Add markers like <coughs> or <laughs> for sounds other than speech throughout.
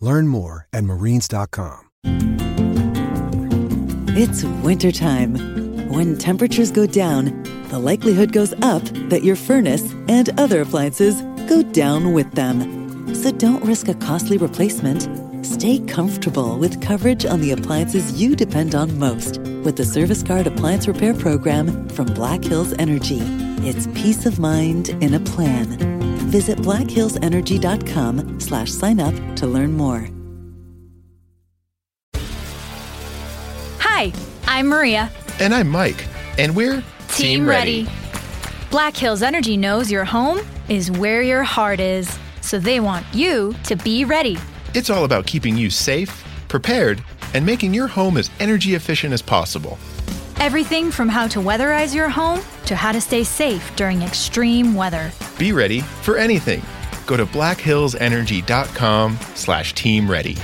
Learn more at marines.com. It's wintertime. When temperatures go down, the likelihood goes up that your furnace and other appliances go down with them. So don't risk a costly replacement. Stay comfortable with coverage on the appliances you depend on most with the Service Guard Appliance Repair Program from Black Hills Energy. It's peace of mind in a plan. Visit blackhillsenergy.com slash sign up to learn more. Hi, I'm Maria. And I'm Mike. And we're Team, Ready. Black Hills Energy knows your home is where your heart is, so they want you to be ready. It's all about keeping you safe, prepared, and making your home as energy efficient as possible. Everything from how to weatherize your home to how to stay safe during extreme weather. Be ready for anything. Go to blackhillsenergy.com slash team ready.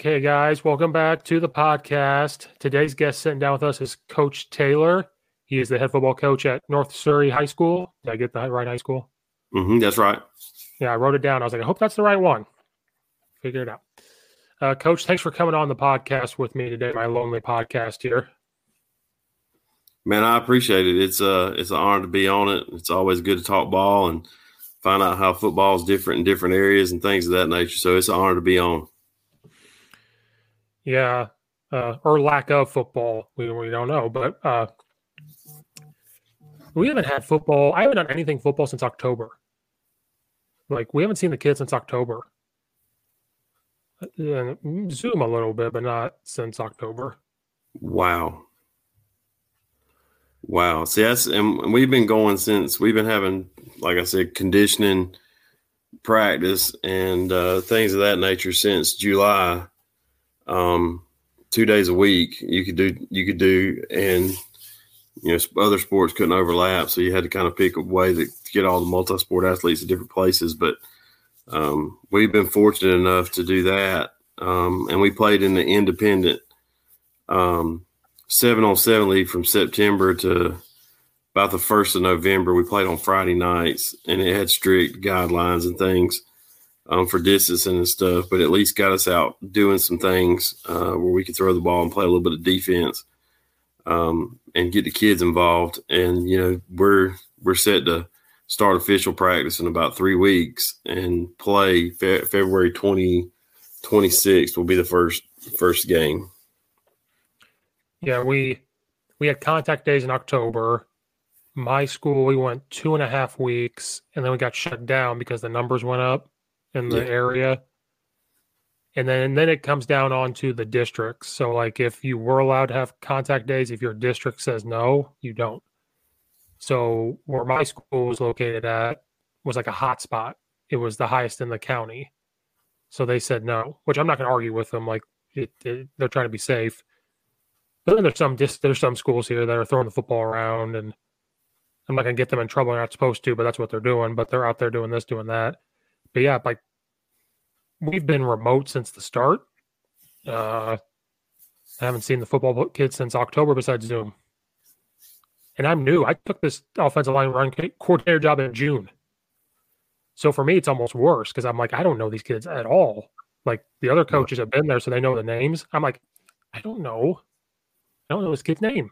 Okay, guys, welcome back to the podcast. Today's guest sitting down with us is Coach Taylor. He is the head football coach at North Surry High School. Did I get that right? High school? Mm-hmm, that's right. Yeah, I wrote it down. I was like, I hope that's the right one. Figure it out. Uh, coach, thanks for coming on the podcast with me today, my lonely podcast here. Man, I appreciate it. It's uh it's an honor to be on it. It's always good to talk ball and find out how football is different in different areas and things of that nature. So it's an honor to be on. Yeah, uh, or lack of football. We, we don't know, but uh, we haven't had football. I haven't done anything football since October. Like we haven't seen the kids since October. And Zoom a little bit, but not since October. Wow. Wow. See, that's and we've been going since we've been having, like I said, conditioning practice and uh, things of that nature since July um, two days a week you could do you could do and you know other sports couldn't overlap so you had to kind of pick a way to get all the multi-sport athletes at different places but um, we've been fortunate enough to do that um, and we played in the independent um, seven on seven league from september to about the first of november. We played on friday nights and it had strict guidelines and things um, for distancing and stuff, but at least got us out doing some things uh, where we could throw the ball and play a little bit of defense um, and get the kids involved. And you know, we're we're set to start official practice in about three weeks and play fe- February 20, 26th will be the first first game. Yeah, we we had contact days in October. My school, we went two and a half weeks, and then we got shut down because the numbers went up in the yeah. area. And then and then it comes down onto the districts. So like if you were allowed to have contact days, if your district says no, you don't. So where my school was located at was like a hot spot. It was the highest in the county. So they said no, which I'm not going to argue with them. Like it, it, they're trying to be safe. But then there's some there's some schools here that are throwing the football around, and I'm not going to get them in trouble. They're not supposed to, but that's what they're doing. But they're out there doing this, doing that but yeah, like we've been remote since the start. Uh, I haven't seen the football kids since October besides Zoom. And I'm new. I took this offensive line run coordinator job in June. So for me, it's almost worse because I'm like, I don't know these kids at all. Like the other coaches have been there, so they know the names. I'm like, I don't know. I don't know this kid's name.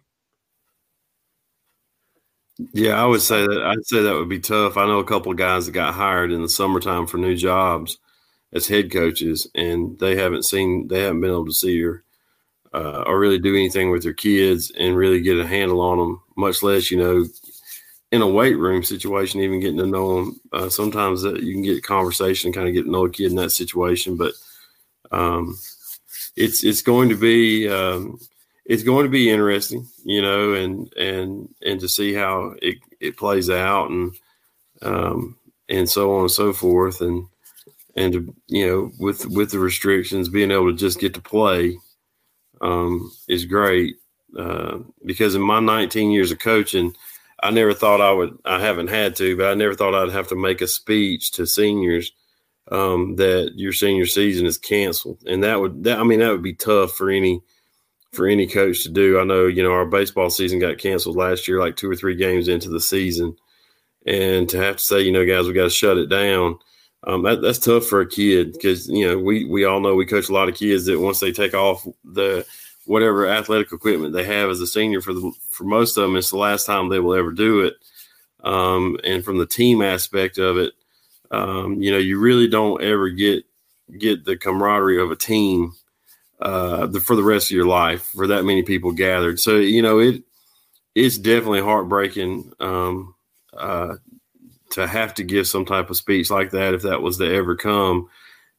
Yeah, I would say that I'd say that would be tough. I know a couple of guys that got hired in the summertime for new jobs as head coaches, and they haven't seen they haven't been able to see or uh, or really do anything with their kids and really get a handle on them. Much less, you know, in a weight room situation, even getting to know them. Uh, sometimes that you can get conversation, and kind of get to know a kid in that situation, but um, it's it's going to be. Um, it's going to be interesting, you know, and and and to see how it, it plays out and um and so on and so forth. And and to, you know with with the restrictions being able to just get to play um is great. Uh, because in my 19 years of coaching I never thought I would I haven't had to but I never thought I'd have to make a speech to seniors um that your senior season is canceled. And that would that I mean that would be tough for any for any coach to do. I know, you know, our baseball season got canceled last year, like two or three games into the season. And to have to say, you know, guys, we got to shut it down. Um, that, that's tough for a kid because, you know, we, we all know we coach a lot of kids that once they take off the whatever athletic equipment they have as a senior for the, for most of them, it's the last time they will ever do it. Um, and from the team aspect of it, um, you know, you really don't ever get, get the camaraderie of a team uh, the, for the rest of your life for that many people gathered. So you know it it's definitely heartbreaking um, uh, to have to give some type of speech like that if that was to ever come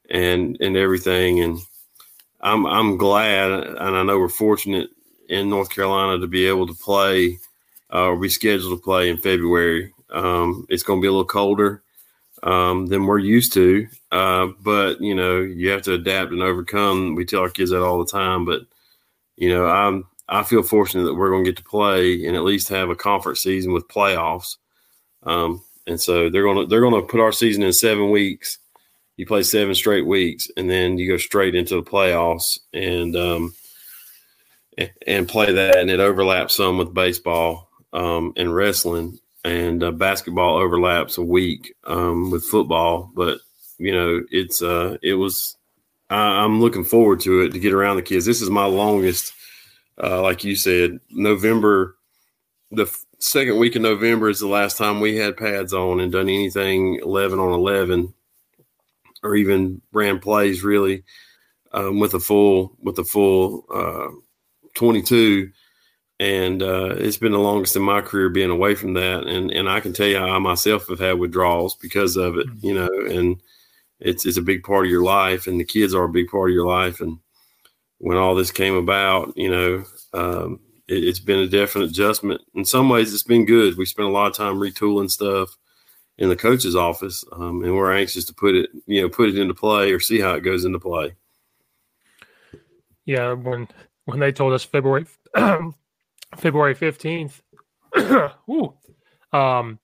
and and everything. And I'm I'm glad, and I know we're fortunate in North Carolina to be able to play uh, or be scheduled to play in February. Um, it's going to be a little colder um, than we're used to. Uh, but you know, you have to adapt and overcome. We tell our kids that all the time. But you know, I'm I feel fortunate that we're going to get to play and at least have a conference season with playoffs. Um, and so they're going to they're going to put our season in seven weeks. You play seven straight weeks, and then you go straight into the playoffs and um, and play that, and it overlaps some with baseball um, and wrestling and uh, basketball overlaps a week um, with football. But you know, it's uh, it was. I, am looking forward to it to get around the kids. This is my longest, uh, like you said, November. The f- second week of November is the last time we had pads on and done anything eleven on eleven, or even ran plays really um, with a full with a full uh, twenty two and uh, it's been the longest in my career being away from that. And and I can tell you, I myself have had withdrawals because of it, mm-hmm. you know. And it's it's a big part of your life, and the kids are a big part of your life. And when all this came about, you know, um, it, has been a definite adjustment. In some ways, it's been good. We spent a lot of time retooling stuff in the coach's office, um, and we're anxious to put it, you know, put it into play or see how it goes into play. Yeah, when when they told us February <clears throat> February 15th. Ooh. <coughs> Um,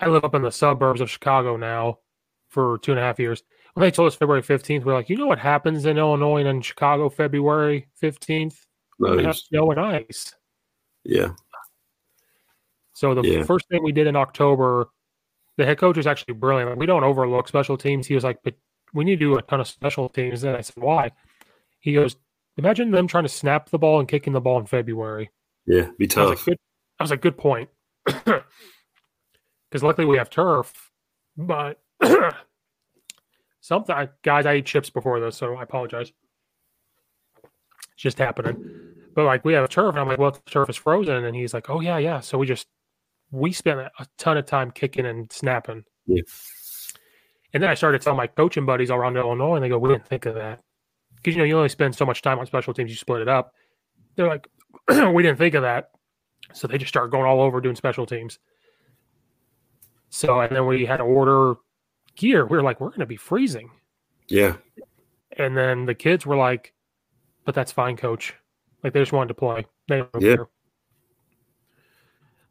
I live up in the suburbs of Chicago now for two and a half years. When they told us February 15th, we're like, you know what happens in Illinois and in Chicago February 15th? We have snow and ice. Yeah. So the yeah. first thing we did in October, the head coach was actually brilliant. We don't overlook special teams. He was like, but we need to do a ton of special teams. And I said, why? He goes, Imagine them trying to snap the ball and kicking the ball in February. Yeah, be tough. I was a good, I was like, good point. <clears throat> Because luckily we have turf, but <clears throat> something, guys, I ate chips before this, so I apologize. It's just happening. But like we have turf, and I'm like, well, the turf is frozen, and he's like, oh yeah, yeah. So we just we spent a ton of time kicking and snapping. Yeah. And then I started telling my coaching buddies all around Illinois, and they go, "We didn't think of that." Because you know you only spend so much time on special teams, you split it up. They're like, <clears throat> we didn't think of that, so they just start going all over doing special teams. So and then we had to order gear. We were like, we're going to be freezing. Yeah. And then the kids were like, but that's fine, coach. Like they just wanted to play. They don't yeah.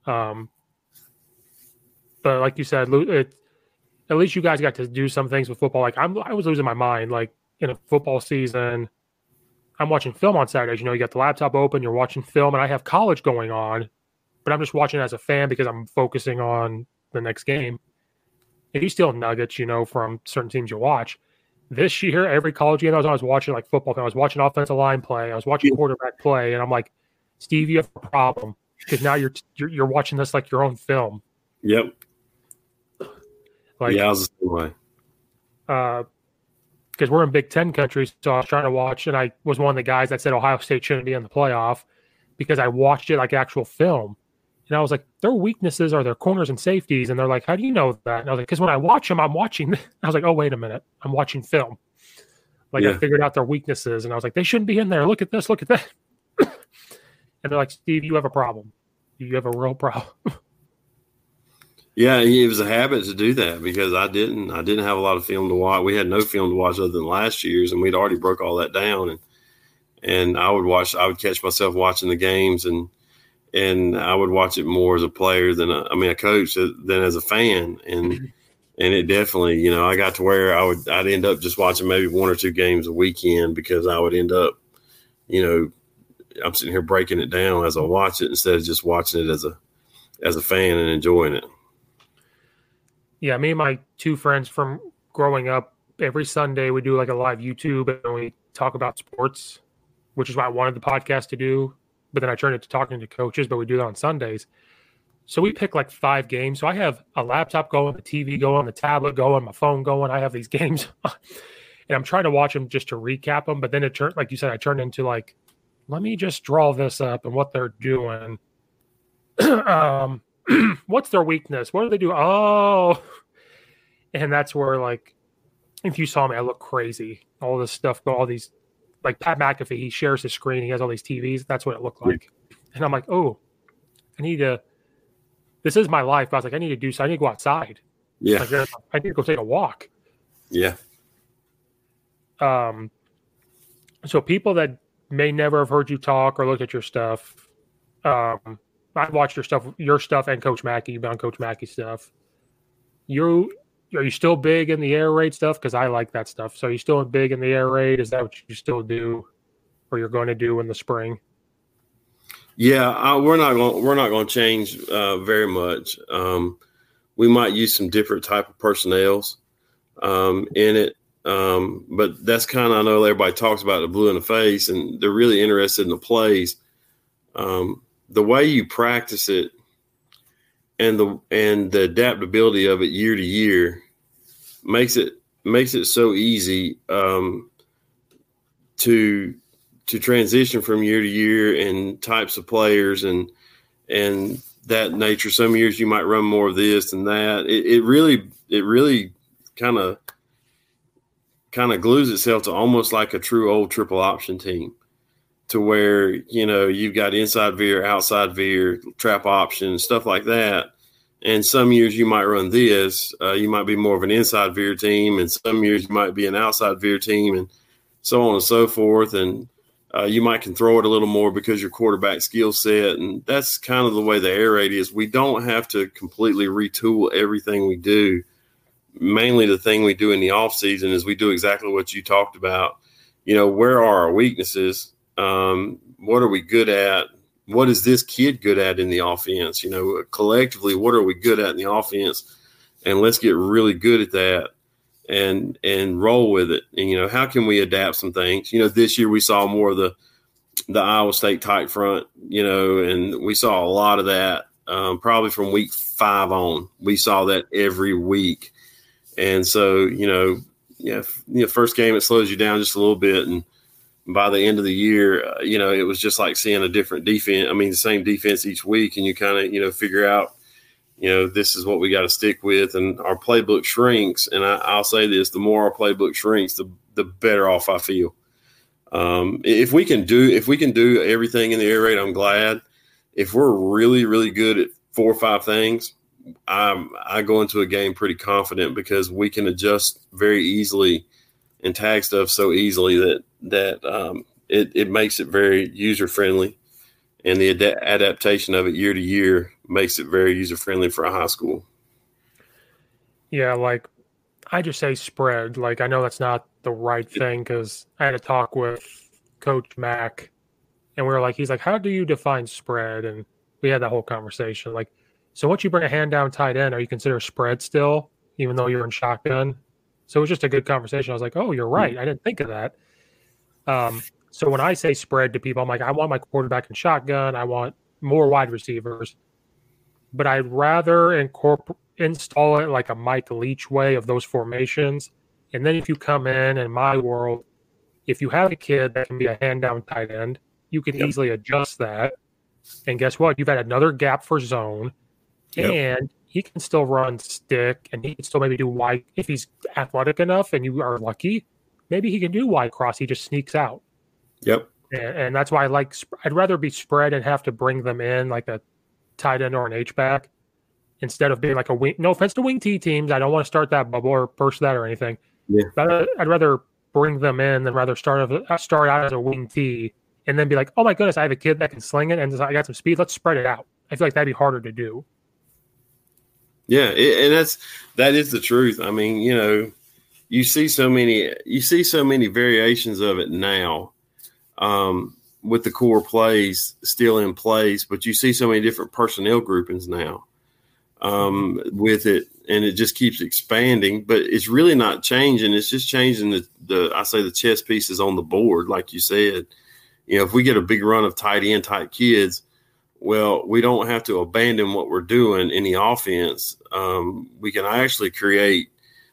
Care. Um, but like you said, it, at least you guys got to do some things with football. Like I'm, I was losing my mind. Like in a football season I'm watching film on Saturdays. You know, you got the laptop open, you're watching film, and I have college going on, but I'm just watching as a fan because I'm focusing on the next game. And you steal nuggets, you know, from certain teams you watch. This year, every college game I was on, I was watching like football. I was watching offensive line play. I was watching quarterback play, and I'm like, Steve, you have a problem because now you're, you're you're watching this like your own film. Yep. Like, yeah, I was the same way. uh, because we're in Big Ten country. So I was trying to watch, and I was one of the guys that said Ohio State shouldn't be in the playoff because I watched it like actual film. And I was like, their weaknesses are their corners and safeties. And they're like, how do you know that? And I was like, because when I watch them, I'm watching. <laughs> I was like, oh, wait a minute. I'm watching film. Like I figured out their weaknesses. And I was like, they shouldn't be in there. Look at this. Look at that. <coughs> and they're like, Steve, you have a problem. You have a real <laughs> problem. Yeah, it was a habit to do that because I didn't. I didn't have a lot of film to watch. We had no film to watch other than last year's, and we'd already broke all that down. And and I would watch. I would catch myself watching the games, and and I would watch it more as a player than a, I mean a coach than as a fan. And mm-hmm. and it definitely, you know, I got to where I would I'd end up just watching maybe one or two games a weekend because I would end up, you know, I'm sitting here breaking it down as I watch it instead of just watching it as a as a fan and enjoying it. Yeah, me and my two friends from growing up, every Sunday we do like a live YouTube and we talk about sports, which is what I wanted the podcast to do. But then I turned it to talking to coaches, but we do that on Sundays. So we pick like five games. So I have a laptop going, the TV going, the tablet going, my phone going. I have these <laughs> games, and I'm trying to watch them just to recap them. But then it turned, like you said, I turned into like, let me just draw this up and what they're doing. <clears throat> um, <clears throat> what's their weakness? What do they do? Oh, <laughs> and that's where like, if you saw me, I look crazy. All this stuff, all these, like Pat McAfee, he shares his screen. He has all these TVs. That's what it looked like. And I'm like, oh, I need to. This is my life. But I was like, I need to do. So I need to go outside. Yeah, Like, I need to go take a walk. yeah, Um, so people that may never have heard you talk or looked at your stuff, um, I watched your stuff, your stuff, and Coach Mackey. You've been on Coach Mackey stuff. You are you still big in the air raid stuff? Because I like that stuff. So you still big in the air raid? Is that what you still do, or you're going to do in the spring? yeah. I, we're not going. We're not going to change uh, very much. Um, we might use some different type of personnels um, in it, um, but that's kind of I know everybody talks about the blue in the face, and they're really interested in the plays. Um, the way you practice it, and the and the adaptability of it year to year, makes it makes it so easy um, to to transition from year to year and types of players and and that nature. Some years you might run more of this and that. It, it really it really kind of kind of glues itself to almost like a true old triple option team to where you know you've got inside veer outside veer trap option stuff like that. And some years you might run this uh, you might be more of an inside veer team and some years you might be an outside veer team and so on and so forth. And uh, you might can throw it a little more because your quarterback skill set and that's kind of the way the air raid is. We don't have to completely retool everything we do. Mainly the thing we do in the off season is we do exactly what you talked about. You know where are our weaknesses um, what are we good at? What is this kid good at in the offense? You know collectively what are we good at in the offense? And let's get really good at that and and roll with it. And you know how can we adapt some things? You know this year we saw more of the the iowa state tight front you know and we saw a lot of that um, probably from week five on. We saw that every week. And so you know yeah you know first game it slows you down just a little bit. And by the end of the year, uh, you know, it was just like seeing a different defense. I mean, the same defense each week, and you kind of, you know, figure out, you know, this is what we got to stick with. And our playbook shrinks. And I, I'll say this: the more our playbook shrinks, the the better off I feel. Um, if we can do if we can do everything in the air raid, I'm glad. If we're really really good at four or five things, I I go into a game pretty confident because we can adjust very easily and tag stuff so easily that that um, it, it makes it very user friendly, and the ad- adaptation of it year to year makes it very user friendly for a high school. Yeah, like I just say spread. Like I know that's not the right thing because I had a talk with Coach Mack, and we were like, he's like, how do you define spread? And we had that whole conversation. Like, so once you bring a hand down tight end, are you consider spread still, even though you're in shotgun? So it was just a good conversation. I was like, oh, you're right. I didn't think of that. Um, so when I say spread to people, I'm like, I want my quarterback in shotgun. I want more wide receivers, but I'd rather incorporate install it like a Mike Leach way of those formations. And then if you come in in my world, if you have a kid that can be a hand down tight end, you can yep. easily adjust that. And guess what? You've had another gap for zone, yep. and he can still run stick, and he can still maybe do wide if he's athletic enough and you are lucky. Maybe he can do wide cross. He just sneaks out. Yep. And, and that's why I like. I'd rather be spread and have to bring them in like a tight end or an H back instead of being like a wing. No offense to wing T teams, I don't want to start that bubble or burst that or anything. Yeah. But I'd rather bring them in than rather start uh, start out as a wing T and then be like, oh my goodness, I have a kid that can sling it and I got some speed. Let's spread it out. I feel like that'd be harder to do. Yeah, it, and that's that is the truth. I mean, you know, you see so many you see so many variations of it now. Um, with the core plays still in place, but you see so many different personnel groupings now um, with it, and it just keeps expanding. But it's really not changing. It's just changing the, the I say the chess pieces on the board, like you said. You know, if we get a big run of tight end type kids, well, we don't have to abandon what we're doing in the offense. Um, we can actually create,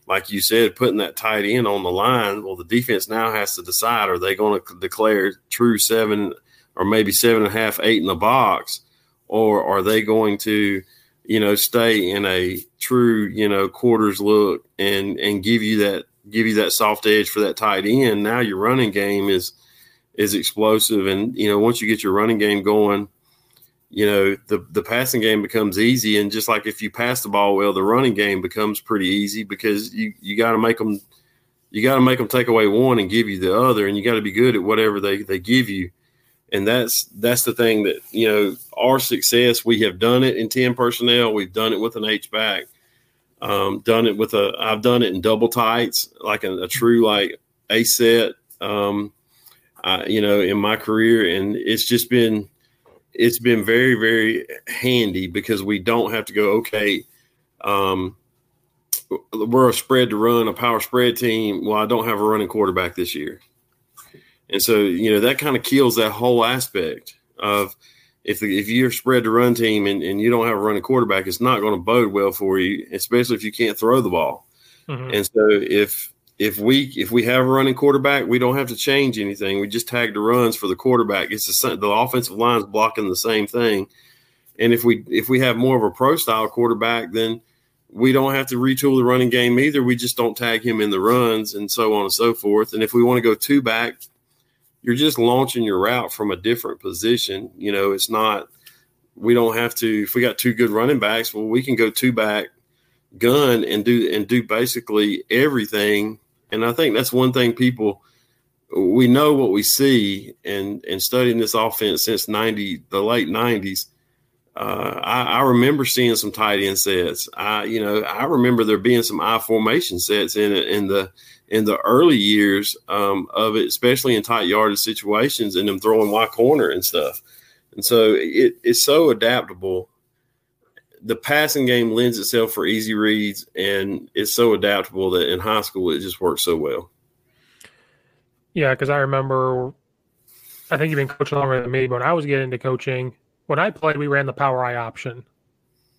like you said, putting that tight end on the line. Well, the defense now has to decide: are they going to declare true seven or maybe seven and a half, eight in the box, or are they going to you know, stay in a true, you know, quarters look and and give you that give you that soft edge for that tight end. Now your running game is is explosive, and you know once you get your running game going, you know the the passing game becomes easy. And just like if you pass the ball well, the running game becomes pretty easy because you you got to make them you got to make them take away one and give you the other, and you got to be good at whatever they they give you and that's that's the thing that you know our success. We have done it in ten personnel. We've done it with an H back. Um, done it with a. I've done it in double tights, like a, a true like A set. Um, I, you know, in my career, and it's just been it's been very very handy because we don't have to go okay. Um, we're a spread to run, a power spread team. Well, I don't have a running quarterback this year. And so, you know, that kind of kills that whole aspect of if the, if you're spread to run team and, and you don't have a running quarterback, it's not going to bode well for you, especially if you can't throw the ball. Mm-hmm. And so if if we if we have a running quarterback, we don't have to change anything. We just tag the runs for the quarterback. It's the the offensive line's blocking the same thing. And if we if we have more of a pro style quarterback, then we don't have to retool the running game either. We just don't tag him in the runs and so on and so forth. And if we want to go two back, you're just launching your route from a different position. You know, it's not, we don't have to, if we got two good running backs, well, we can go two back gun and do, and do basically everything. And I think that's one thing people, we know what we see and, and studying this offense since 90, the late 90s. Uh, I, I, remember seeing some tight end sets. I, you know, I remember there being some I formation sets in it in the in the early years um, of it, especially in tight yardage situations and them throwing wide corner and stuff. And so it, it's so adaptable. The passing game lends itself for easy reads, and it's so adaptable that in high school it just works so well. Yeah, because I remember, I think you've been coaching longer than me. But when I was getting into coaching, when I played, we ran the power I option,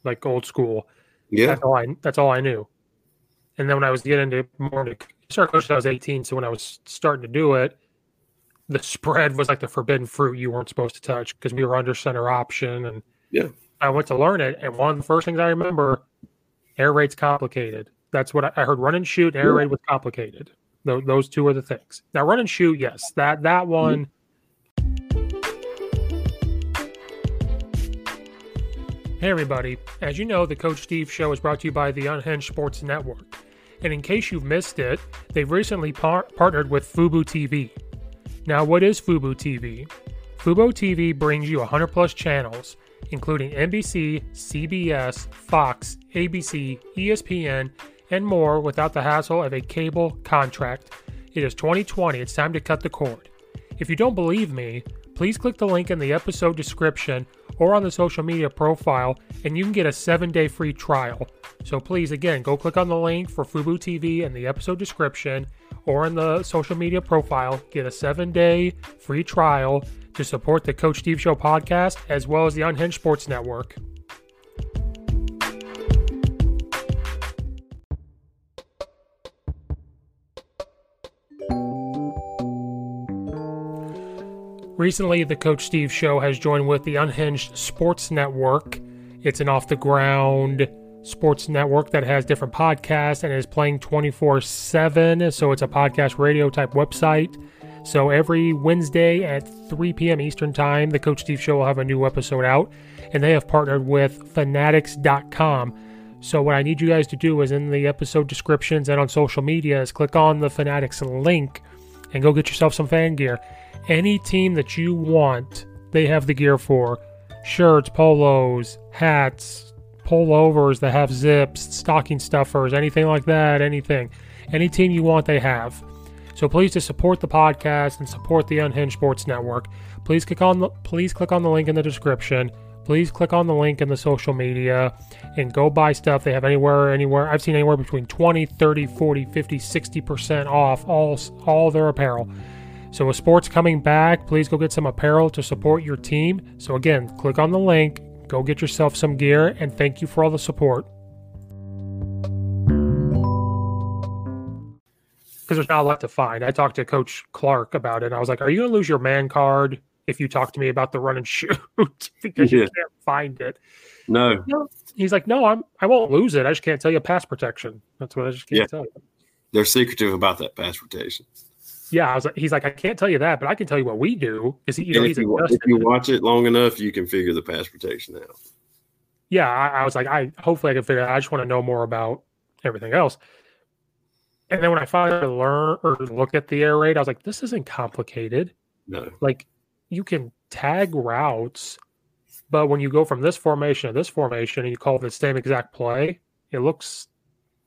like old school. Yeah, that's all I that's all I knew. And then when I was getting into more into started coaching I was 18. So when I was starting to do it, the spread was like the forbidden fruit you weren't supposed to touch because we were under center option. And yeah, I went to learn it. And one of the first things I remember, air raid's complicated. That's what I, I heard. Run and shoot, air raid was complicated. Those, those two are the things. Now, run and shoot, yes, that that mm-hmm. one. Hey, everybody. As you know, the Coach Steve Show is brought to you by the Unhinged Sports Network. And in case you've missed it, they've recently par- partnered with Fubo TV. Now, what is Fubo TV? Fubo TV brings you 100 plus channels, including NBC, CBS, Fox, ABC, ESPN, and more without the hassle of a cable contract. It is 2020, it's time to cut the cord. If you don't believe me, please click the link in the episode description or on the social media profile, and you can get a seven day free trial. So please, again, go click on the link for Fubo TV in the episode description or in the social media profile. Get a seven day free trial to support the Coach Steve Show podcast as well as the Unhinged Sports Network. Recently, the Coach Steve Show has joined with the Unhinged Sports Network. It's an off the ground sports network that has different podcasts and is playing 24 7. So it's a podcast radio type website. So every Wednesday at 3 p.m. Eastern Time, the Coach Steve Show will have a new episode out. And they have partnered with fanatics.com. So what I need you guys to do is in the episode descriptions and on social media is click on the Fanatics link and go get yourself some fan gear any team that you want, they have the gear for shirts, polos, hats, pullovers that have zips, stocking stuffers, anything like that, anything. Any team you want, they have. So please to support the podcast and support the Unhinged Sports Network, please click on the please click on the link in the description. Please click on the link in the social media and go buy stuff. They have anywhere anywhere I've seen anywhere between 20, 30, 40, 50, 60% off all all their apparel. So, with sports coming back, please go get some apparel to support your team. So, again, click on the link, go get yourself some gear, and thank you for all the support. Because there's not a lot to find. I talked to Coach Clark about it, and I was like, Are you going to lose your man card if you talk to me about the run and <laughs> shoot? because yeah. you can't find it. No. He's like, No, I'm I won't lose it. I just can't tell you pass protection. That's what I just can't yeah. tell you. They're secretive about that pass protection yeah, I was like, he's like, I can't tell you that, but I can tell you what we do. Because you know, if, you, if you watch it long enough, you can figure the pass protection out. Yeah, I, I was like, I hopefully I can figure. It out. I just want to know more about everything else. And then when I finally learn or look at the air raid, I was like, this isn't complicated. No, like you can tag routes, but when you go from this formation to this formation and you call the same exact play, it looks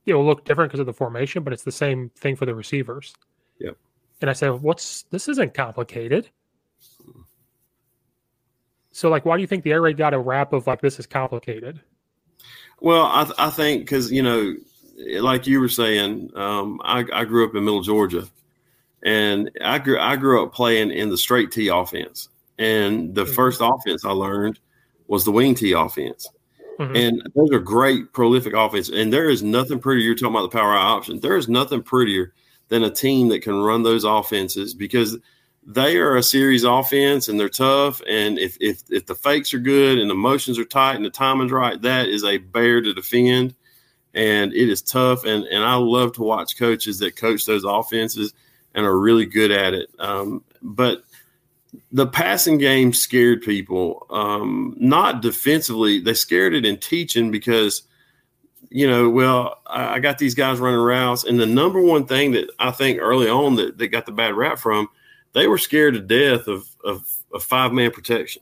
it will look different because of the formation, but it's the same thing for the receivers. Yep. And I said, "What's this? Isn't complicated." So, like, why do you think the air raid got a rap of like this is complicated? Well, I, th- I think because you know, like you were saying, um, I, I grew up in Middle Georgia, and I grew I grew up playing in the straight T offense, and the mm-hmm. first offense I learned was the wing T offense. Mm-hmm. And those are great, prolific offense. And there is nothing prettier. You're talking about the power option. There is nothing prettier than a team that can run those offenses because they are a series offense and they're tough. And if if if the fakes are good and the motions are tight and the timing's right, that is a bear to defend. And it is tough. And and I love to watch coaches that coach those offenses and are really good at it. Um, but the passing game scared people, um, not defensively. They scared it in teaching because you know, well, I, I got these guys running routes, and the number one thing that I think early on that they got the bad rap from, they were scared to death of of, of five man protection.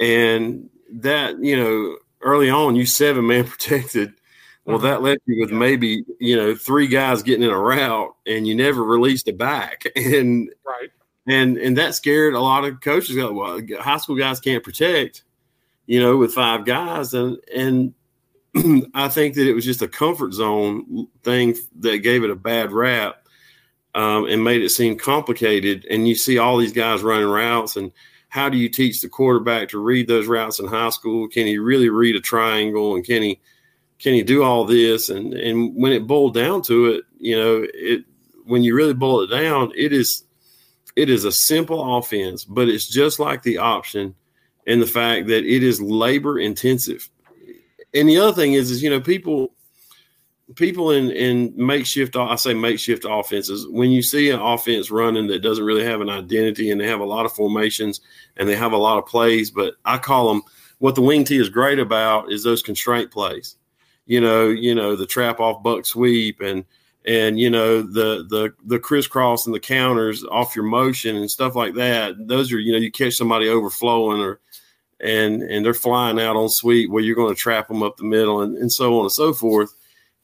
And that you know early on you seven man <laughs> protected. Well that left you with maybe you know three guys getting in a route and you never released it back. <laughs> And right. and and that scared a lot of coaches. Go well high school guys can't protect you know with five guys. And and <clears throat> I think that it was just a comfort zone thing that gave it a bad rap. um, and made it seem complicated. And you see all these guys running routes, and how do you teach the quarterback to read those routes in high school? Can he really read a triangle, and can he can he do all this? And and when it boiled down to it, you know, it when you really boil it down, it is it is a simple offense, but it's just like the option and the fact that it is labor intensive. And the other thing is, is you know, people people in in makeshift I say makeshift offenses when you see an offense running that doesn't really have an identity and they have a lot of formations and they have a lot of plays but I call them what the wing T is great about is those constraint plays you know you know the trap off buck sweep and and you know the the the crisscross and the counters off your motion and stuff like that those are you know you catch somebody overflowing or and and they're flying out on sweep where you're going to trap them up the middle and, and so on and so forth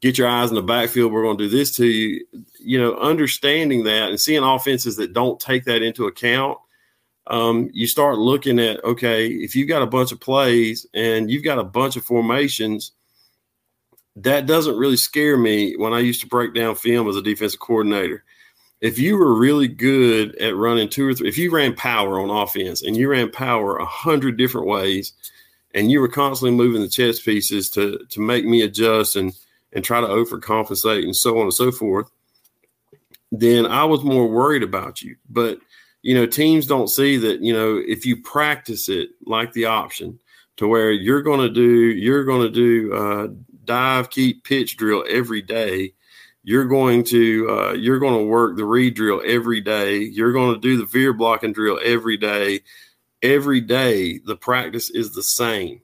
get your eyes in the backfield. We're going to do this to you. You know, understanding that and seeing offenses that don't take that into account, um, you start looking at okay, if you've got a bunch of plays and you've got a bunch of formations, that doesn't really scare me when I used to break down film as a defensive coordinator. If you were really good at running two or three, if you ran power on offense and you ran power a hundred different ways, and you were constantly moving the chess pieces to to make me adjust and and try to overcompensate and so on and so forth, then I was more worried about you. But you know, teams don't see that. You know, if you practice it like the option, to where you're going to do you're going to do uh, dive, keep, pitch drill every day. You're going to uh, you're going to work the read drill every day. You're going to do the veer blocking drill every day. Every day, the practice is the same.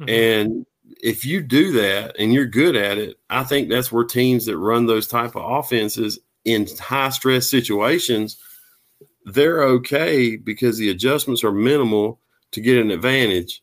Mm-hmm. And if you do that and you're good at it, I think that's where teams that run those type of offenses in high stress situations, they're okay because the adjustments are minimal to get an advantage.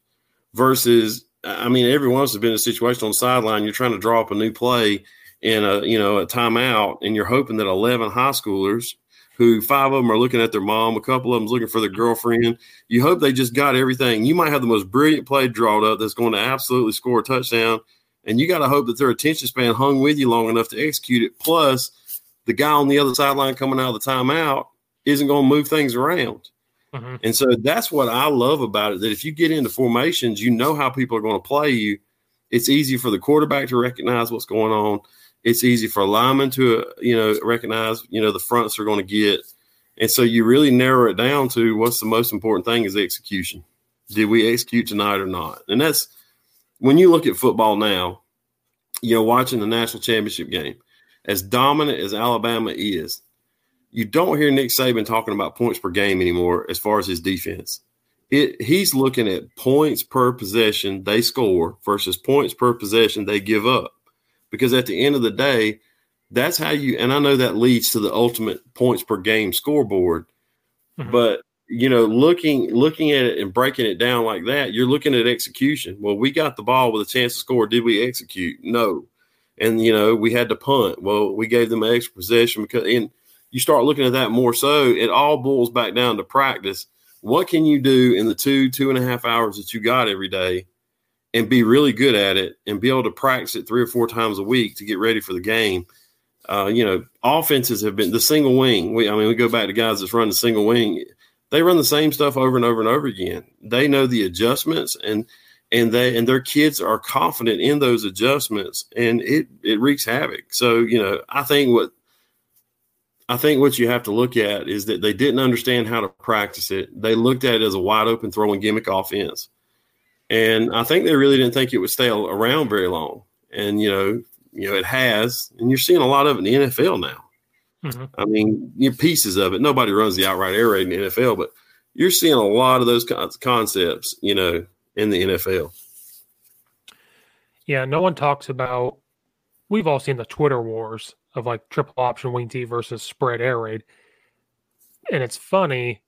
Versus, I mean, everyone else has been in a situation on the sideline. You're trying to draw up a new play in a you know a timeout, and you're hoping that 11 high schoolers who five of them are looking at their mom, a couple of them's looking for their girlfriend. You hope they just got everything. You might have the most brilliant play drawn up that's going to absolutely score a touchdown, and you got to hope that their attention span hung with you long enough to execute it. Plus, the guy on the other sideline coming out of the timeout isn't going to move things around. Mm-hmm. And so that's what I love about it. That if you get into formations, you know how people are going to play you. It's easy for the quarterback to recognize what's going on it's easy for a lineman to you know recognize you know the fronts are going to get and so you really narrow it down to what's the most important thing is execution did we execute tonight or not and that's when you look at football now you know watching the national championship game as dominant as alabama is you don't hear nick saban talking about points per game anymore as far as his defense it, he's looking at points per possession they score versus points per possession they give up because at the end of the day, that's how you and I know that leads to the ultimate points per game scoreboard. Mm-hmm. But you know, looking looking at it and breaking it down like that, you're looking at execution. Well, we got the ball with a chance to score. Did we execute? No. And you know, we had to punt. Well, we gave them an extra possession because and you start looking at that more so, it all boils back down to practice. What can you do in the two, two and a half hours that you got every day and be really good at it and be able to practice it three or four times a week to get ready for the game. Uh, you know, offenses have been the single wing. We, I mean, we go back to guys that's run the single wing. They run the same stuff over and over and over again. They know the adjustments and and they and their kids are confident in those adjustments and it it wreaks havoc. So, you know, I think what I think what you have to look at is that they didn't understand how to practice it. They looked at it as a wide open throwing gimmick offense and I think they really didn't think it would stay around very long. And you know, you know, it has, and you're seeing a lot of it in the NFL now. Mm-hmm. I mean, you pieces of it. Nobody runs the outright air raid in the NFL, but you're seeing a lot of those concepts, you know, in the NFL. Yeah, no one talks about. We've all seen the Twitter wars of like triple option wing T versus spread air raid, and it's funny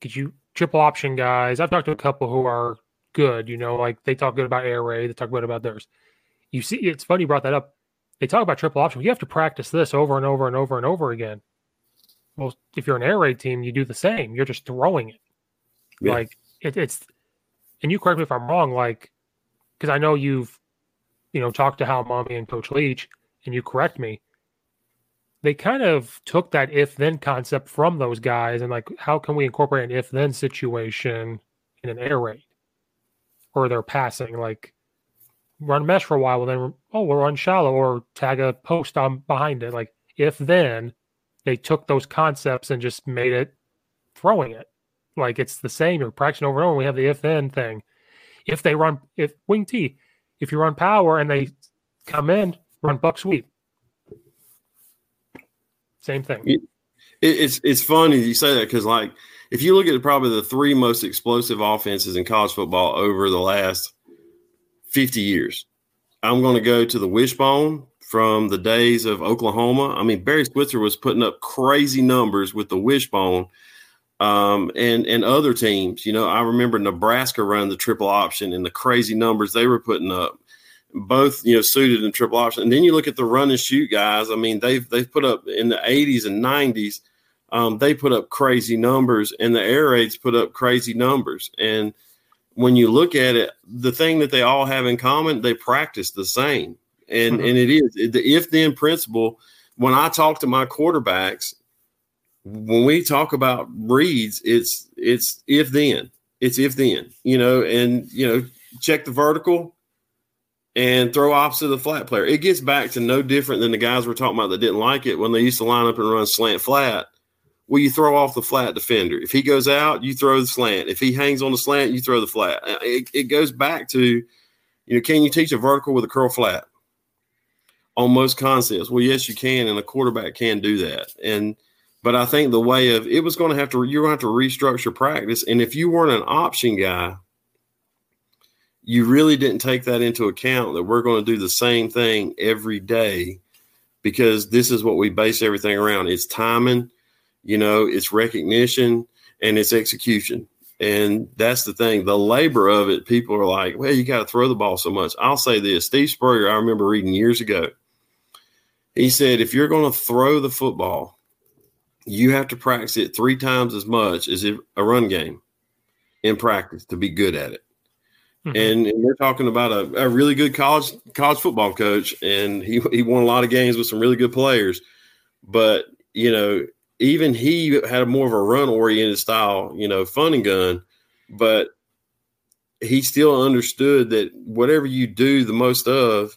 because you triple option guys. I've talked to a couple who are good. You know, like they talk good about air raid, they talk good about theirs. You see, it's funny you brought that up. They talk about triple option. You have to practice this over and over and over and over again. Well, if you're an air raid team, you do the same. You're just throwing it. Yeah. Like it, it's, and you correct me if I'm wrong. Like, because I know you've, you know, talked to Hal Mumme and Coach Leach, and you correct me. They kind of took that if then concept from those guys and like how can we incorporate an if then situation in an air raid or they're passing like run mesh for a while, well then oh we'll run shallow or tag a post on behind it. Like if then they took those concepts and just made it throwing it. Like it's the same. You're practicing over and over. We have the if then thing. If they run if wing T, if you run power and they come in, run buck sweep. Same thing. It, it's it's funny you say that because like if you look at probably the three most explosive offenses in college football over the last 50 years. I'm going to go to the wishbone from the days of Oklahoma. I mean, Barry Switzer was putting up crazy numbers with the wishbone um, and, and other teams. You know, I remember Nebraska running the triple option and the crazy numbers they were putting up. Both, you know, suited in triple option. And then you look at the run and shoot guys. I mean, they've they've put up in the 80s and 90s, um, they put up crazy numbers, and the air raids put up crazy numbers. And – when you look at it, the thing that they all have in common, they practice the same. And mm-hmm. and it is the if then principle. When I talk to my quarterbacks, when we talk about reads, it's it's if then. It's if then, you know, and you know, check the vertical and throw opposite the flat player. It gets back to no different than the guys we're talking about that didn't like it when they used to line up and run slant flat well, you throw off the flat defender. If he goes out, you throw the slant. If he hangs on the slant, you throw the flat. Uh, it, it goes back to, you know, can you teach a vertical with a curl flat on most concepts? Well, yes, you can, and a quarterback can do that. And but I think the way of it was going to have to you're going to have to restructure practice. And if you weren't an option guy, you really didn't take that into account that we're going to do the same thing every day because this is what we base everything around. It's timing you know, it's recognition and it's execution. And that's the thing. The labor of it, people are like, well, you got to throw the ball so much. I'll say this Steve Spurrier, I remember reading years ago. He said, if you're going to throw the football, you have to practice it three times as much as a run game in practice to be good at it. Mm-hmm. And, and, we're talking about a, a, really good college college football coach, and he he won a lot of games with some really good players. But you know, even he had more of a run oriented style, you know, fun and gun, but he still understood that whatever you do the most of,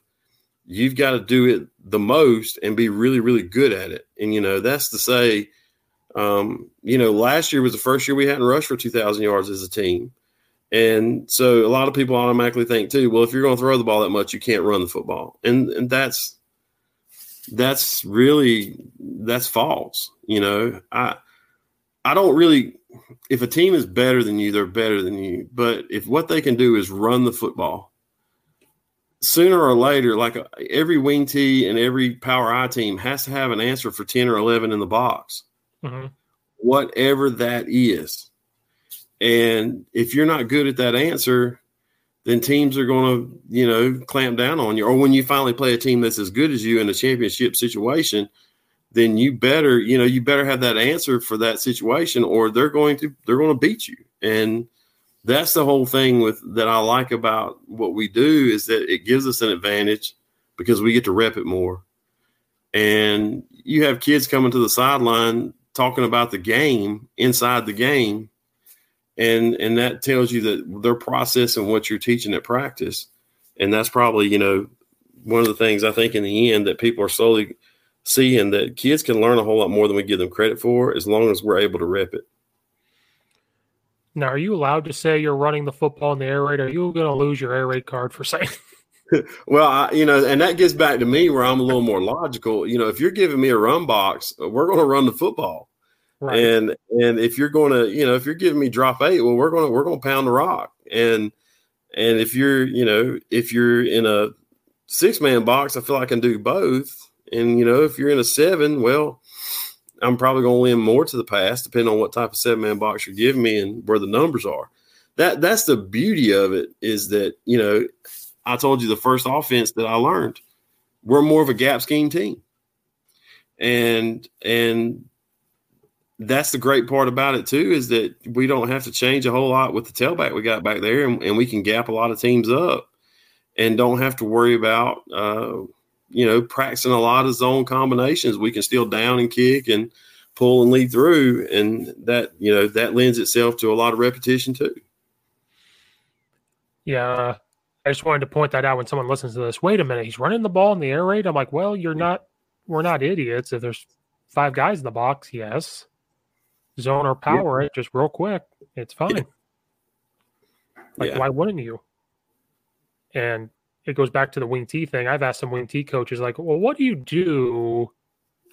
you've got to do it the most and be really, really good at it. And, you know, that's to say, um, you know, last year was the first year we hadn't rushed for 2,000 yards as a team. And so a lot of people automatically think, too, well, if you're going to throw the ball that much, you can't run the football. And, and that's, that's really that's false. You know, I I don't really if a team is better than you, they're better than you. But if what they can do is run the football, sooner or later, like every wing T and every power I team has to have an answer for 10 or 11 in the box, mm-hmm. whatever that is. And if you're not good at that answer, then teams are going to, you know, clamp down on you. Or when you finally play a team that's as good as you in a championship situation, then you better, you know, you better have that answer for that situation, or they're going to they're going to beat you. And that's the whole thing with that I like about what we do is that it gives us an advantage because we get to rep it more. And you have kids coming to the sideline talking about the game inside the game and and that tells you that they're processing what you're teaching at practice and that's probably you know one of the things i think in the end that people are slowly seeing that kids can learn a whole lot more than we give them credit for as long as we're able to rep it now are you allowed to say you're running the football in the air raid are you going to lose your air raid card for saying <laughs> well, I, you know, and that gets back to me where I'm a little more logical. You know, if you're giving me a run box, we're going to run the football. Right. And and if you're going to, you know, if you're giving me drop eight, well, we're going to we're going to pound the rock. And and if you're, you know, if you're in a six man box, I feel I can do both. And you know, if you're in a seven, well, I'm probably going to lean more to the pass, depending on what type of seven man box you're giving me and where the numbers are. That that's the beauty of it is that you know, I told you the first offense that I learned, we're more of a gap scheme team, and and that's the great part about it too is that we don't have to change a whole lot with the tailback we got back there and, and we can gap a lot of teams up and don't have to worry about uh, you know, practicing a lot of zone combinations, we can still down and kick and pull and lead through. And that, you know, that lends itself to a lot of repetition too. Yeah. I just wanted to point that out when someone listens to this. Wait a minute, he's running the ball in the air raid. I'm like, well, you're not, we're not idiots. If there's five guys in the box, yes. Zone or power yeah. it just real quick. It's fine. Yeah. Like, yeah. why wouldn't you? And it goes back to the wing T thing. I've asked some wing T coaches, like, well, what do you do?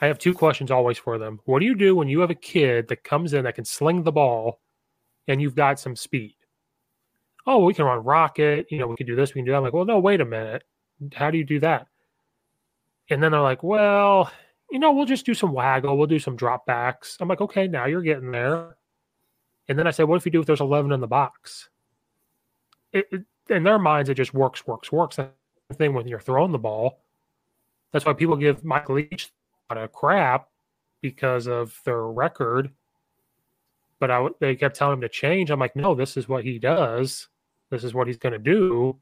I have two questions always for them. What do you do when you have a kid that comes in that can sling the ball and you've got some speed? Oh, we can run rocket. You know, we can do this, we can do that. I'm like, well, no, wait a minute. How do you do that? And then they're like, well, you know, we'll just do some waggle, we'll do some drop backs. I'm like, okay, now you're getting there. And then I said, what if you do if there's 11 in the box? It, it, in their minds, it just works, works, works. That thing when you're throwing the ball. That's why people give Mike Leach a lot of crap because of their record. But I, they kept telling him to change. I'm like, no, this is what he does. This is what he's going to do,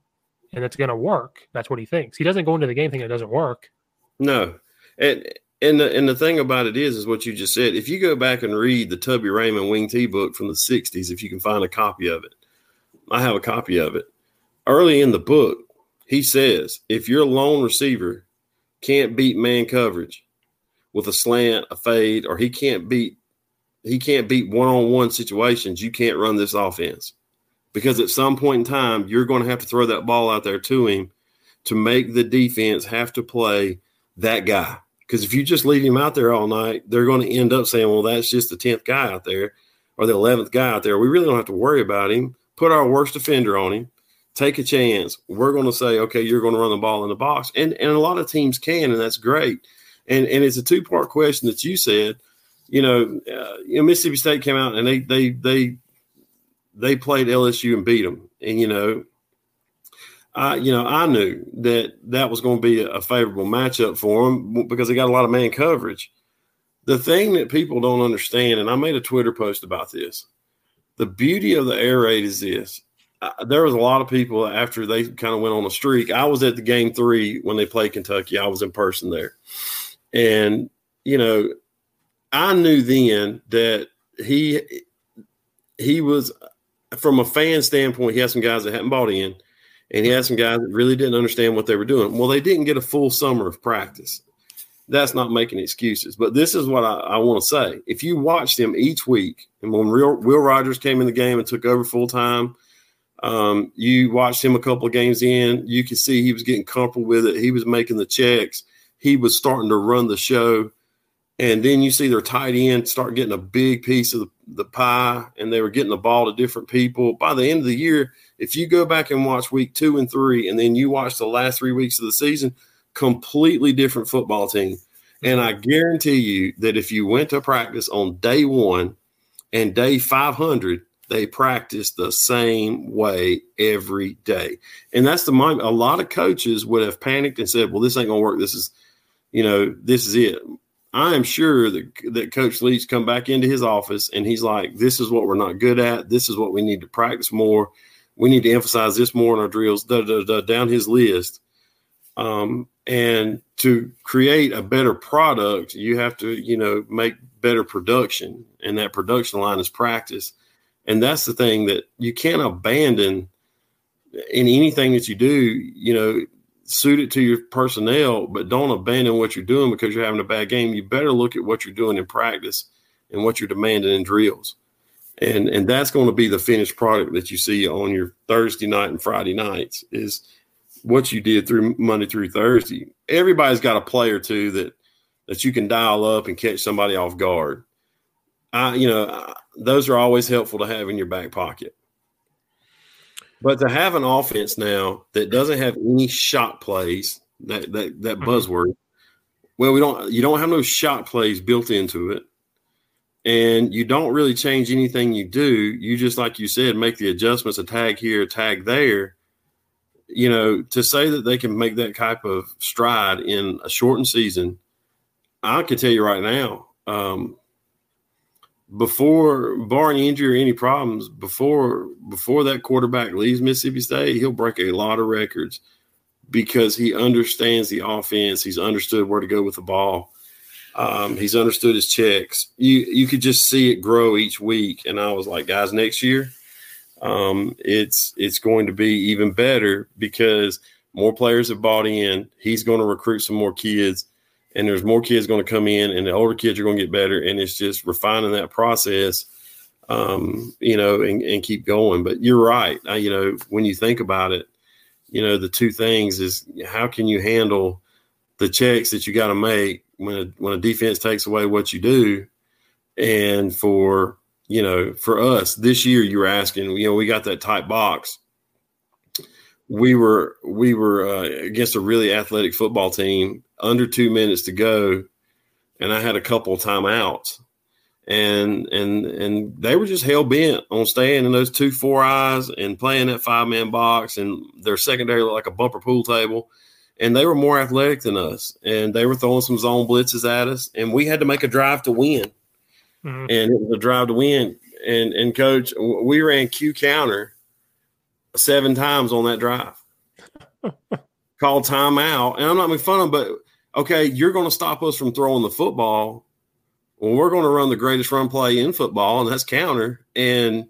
and it's going to work. That's what he thinks. He doesn't go into the game thinking it doesn't work. No, and and the and the thing about it is, is what you just said. If you go back and read the Tubby Raymond Wing T book from the '60s, if you can find a copy of it, I have a copy of it early in the book, he says if your lone receiver can't beat man coverage with a slant, a fade, or he can't beat he can't beat one-on-one situations, you can't run this offense. Because at some point in time, you're going to have to throw that ball out there to him to make the defense have to play that guy. Because if you just leave him out there all night, they're going to end up saying, well, that's just the 10th guy out there or the 11th guy out there. We really don't have to worry about him. Put our worst defender on him take a chance. We're going to say, okay, you're going to run the ball in the box, and and a lot of teams can, and that's great. And and it's a two part question that you said. You know, uh, you know, Mississippi State came out and they they they they played LSU and beat them, and you know. I, you know, I knew that that was going to be a favorable matchup for them because they got a lot of man coverage. The thing that people don't understand, and I made a Twitter post about this, the beauty of the air raid is this: there was a lot of people after they kind of went on a streak. I was at the game three when they played Kentucky. I was in person there, and you know, I knew then that he he was from a fan standpoint. He had some guys that hadn't bought in, and he had some guys that really didn't understand what they were doing. Well, they didn't get a full summer of practice. That's not making excuses, but this is what I, I want to say. If you watch them each week, and when Will, Will Rogers came in the game and took over full time um, you watched him a couple of games in, you could see he was getting comfortable with it. He was making the checks. He was starting to run the show. And then you see their tight end start getting a big piece of the, the pie, and they were getting the ball to different people. By the end of the year, if you go back and watch week two and three, and then you watch the last three weeks of the season, completely different football team. And I mm-hmm. guarantee you that if you went to practice on day one and day 500, they practice the same way every day. And that's the moment a lot of coaches would have panicked and said, well, this ain't going to work. This is, you know, this is it. I am sure that, that Coach Leach come back into his office and he's like, this is what we're not good at. This is what we need to practice more. We need to emphasize this more in our drills, da, da, da, down his list. Um, and to create a better product, you have to, you know, make better production. And that production line is practice and that's the thing that you can't abandon in anything that you do, you know, suit it to your personnel, but don't abandon what you're doing because you're having a bad game. You better look at what you're doing in practice and what you're demanding in drills. And and that's going to be the finished product that you see on your Thursday night and Friday nights is what you did through Monday through Thursday. Everybody's got a play or two that that you can dial up and catch somebody off guard. I, you know, those are always helpful to have in your back pocket. But to have an offense now that doesn't have any shot plays, that that that mm-hmm. buzzword, well, we don't you don't have no shot plays built into it. And you don't really change anything you do. You just like you said, make the adjustments, a tag here, a tag there. You know, to say that they can make that type of stride in a shortened season, I can tell you right now, um, before barring injury or any problems, before before that quarterback leaves Mississippi State, he'll break a lot of records because he understands the offense. He's understood where to go with the ball. Um, he's understood his checks. You you could just see it grow each week, and I was like, guys, next year, um, it's it's going to be even better because more players have bought in. He's going to recruit some more kids, and there's more kids going to come in, and the older kids are going to get better. And it's just refining that process, um, you know, and, and keep going. But you're right. I, you know, when you think about it, you know, the two things is how can you handle the checks that you got to make when a, when a defense takes away what you do, and for you know, for us this year, you were asking, you know, we got that tight box. We were we were uh, against a really athletic football team, under two minutes to go, and I had a couple timeouts, and and and they were just hell bent on staying in those two four eyes and playing that five man box, and their secondary looked like a bumper pool table, and they were more athletic than us, and they were throwing some zone blitzes at us, and we had to make a drive to win mm-hmm. and it was a drive to win. And and coach, we ran Q counter seven times on that drive. <laughs> Called timeout, and I'm not making fun of, them, but okay, you're going to stop us from throwing the football. Well, we're going to run the greatest run play in football, and that's counter. And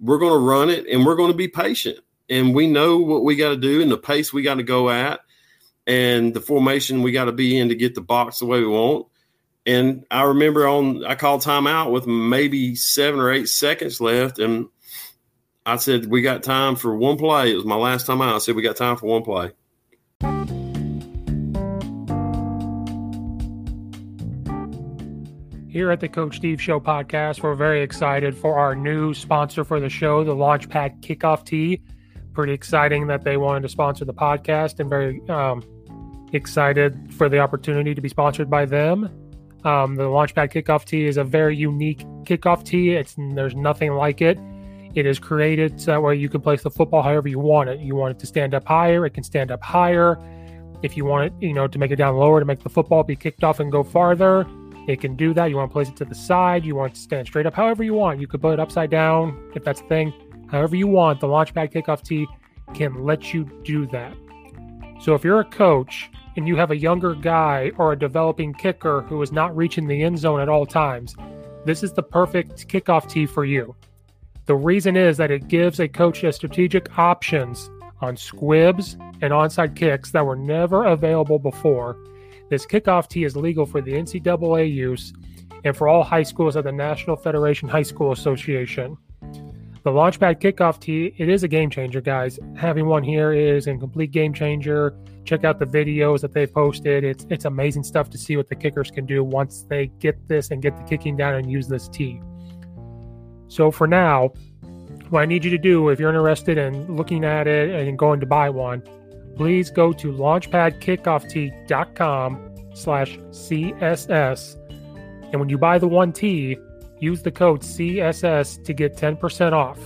we're going to run it, and we're going to be patient. And we know what we got to do and the pace we got to go at, and the formation we got to be in to get the box the way we want. And I remember on I called timeout with maybe seven or eight seconds left, and I said we got time for one play. It was my last time out. I said we got time for one play. Here at the Coach Steve Show podcast, we're very excited for our new sponsor for the show, the Launchpad Kickoff Tee. Pretty exciting that they wanted to sponsor the podcast, and very um, excited for the opportunity to be sponsored by them. Um, the Launchpad Kickoff Tee is a very unique kickoff tee. It's there's nothing like it. It is created so that way you can place the football however you want it. You want it to stand up higher, it can stand up higher. If you want it, you know, to make it down lower to make the football be kicked off and go farther, it can do that. You want to place it to the side, you want it to stand straight up, however you want. You could put it upside down if that's the thing. However you want, the Launchpad Kickoff Tee can let you do that. So if you're a coach and you have a younger guy or a developing kicker who is not reaching the end zone at all times, this is the perfect kickoff tee for you. The reason is that it gives a coach a strategic options on squibs and onside kicks that were never available before. This kickoff tee is legal for the NCAA use and for all high schools at the National Federation High School Association. The Launchpad Kickoff Tee, it is a game changer, guys. Having one here is a complete game changer. Check out the videos that they've posted. It's it's amazing stuff to see what the kickers can do once they get this and get the kicking down and use this tee. So for now, what I need you to do, if you're interested in looking at it and going to buy one, please go to launchpadkickoff.com slash CSS. And when you buy the one tee, use the code CSS to get 10% off.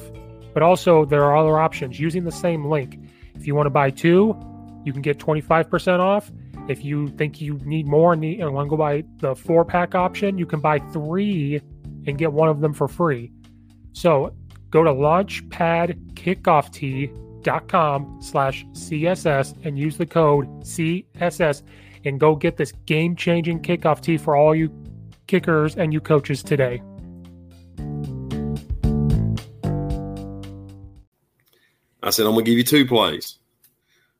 But also, there are other options using the same link. If you want to buy two, you can get 25% off. If you think you need more and, want to go buy the four pack option, you can buy three and get one of them for free. So go to launchpadkickoff.com slash CSS and use the code CSS and go get this game changing kickoff tee for all you kickers and you coaches today. I said, I'm going to give you two plays.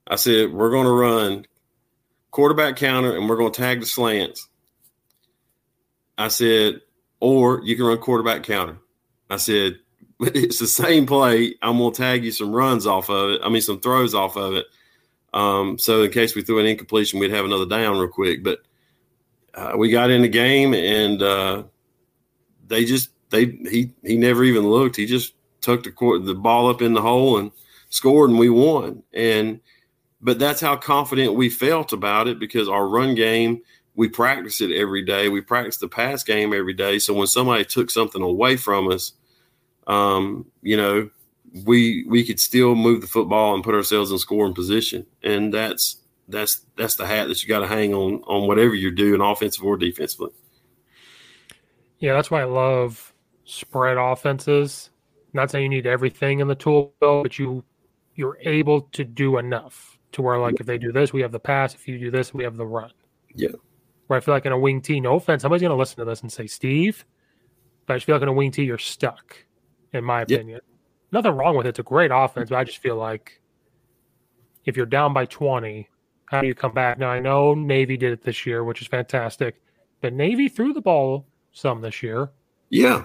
I said, we're going to run quarterback counter and we're going to tag the slants. I said, or you can run quarterback counter. I said, <laughs> it's the same play. I'm going to tag you some runs off of it. I mean, some throws off of it. Um, so in case we threw an incompletion, we'd have another down real quick. But uh, we got in the game and uh, they just they he he never even looked. He just took the court, the ball up in the hole and scored and we won. And but that's how confident we felt about it because our run game, we practice it every day. We practice the pass game every day. So when somebody took something away from us, um, you know, we we could still move the football and put ourselves in scoring position. And that's that's that's the hat that you got to hang on on whatever you're doing, offensive or defensively. Yeah, that's why I love spread offenses. Not saying you need everything in the tool belt, but you you're able to do enough to where like if they do this, we have the pass. If you do this, we have the run. Yeah. Where I feel like in a wing T, no offense, somebody's gonna listen to this and say Steve, but I just feel like in a wing T, you're stuck, in my Yeah. opinion. Nothing wrong with it. It's a great offense, but I just feel like if you're down by 20, how do you come back? Now I know Navy did it this year, which is fantastic, but Navy threw the ball some this year. Yeah.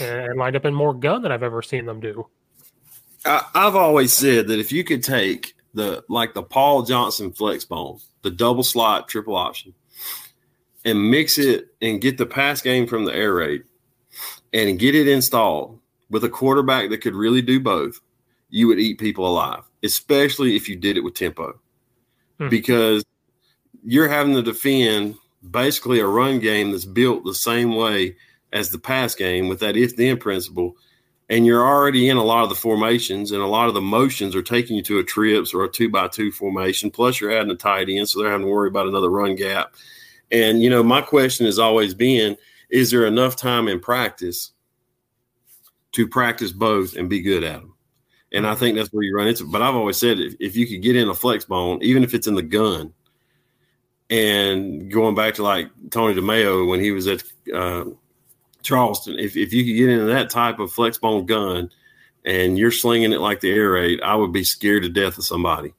And lined up in more gun than I've ever seen them do. I, I've always said that if you could take the like the Paul Johnson flex bone, the double slot triple option, and mix it and get the pass game from the air raid and get it installed with a quarterback that could really do both, you would eat people alive, especially if you did it with tempo. Hmm. Because you're having to defend basically a run game that's built the same way as the pass game with that if then principle. And you're already in a lot of the formations and a lot of the motions are taking you to a trips or a two by two formation. Plus you're adding a tight end so they're having to worry about another run gap. And you know my question has always been is there enough time in practice to practice both and be good at them? And i think that's where you run into but i've always said if, if you could get in a flex bone even if it's in the gun and going back to like tony DeMeo when he was at uh, Charleston, if, if you could get into that type of flex bone gun and you're slinging it like the air raid, I would be scared to death of somebody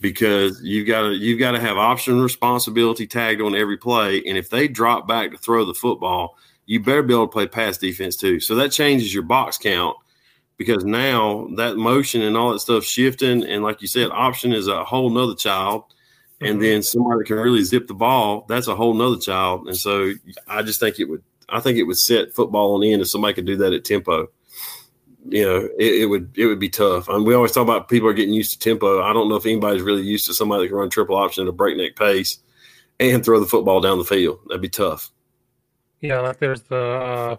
because you've got to you've got to have option responsibility tagged on every play. And if they drop back to throw the football, you better be able to play pass defense too. So that changes your box count because now that motion and all that stuff shifting and like you said, option is a whole nother child. And mm-hmm. then somebody can really zip the ball, that's a whole nother child. And so I just think it would I think it would set football on end if somebody could do that at tempo. You know, it, it would it would be tough. I mean, we always talk about people are getting used to tempo. I don't know if anybody's really used to somebody that can run triple option at a breakneck pace and throw the football down the field. That'd be tough. Yeah, like there's the uh,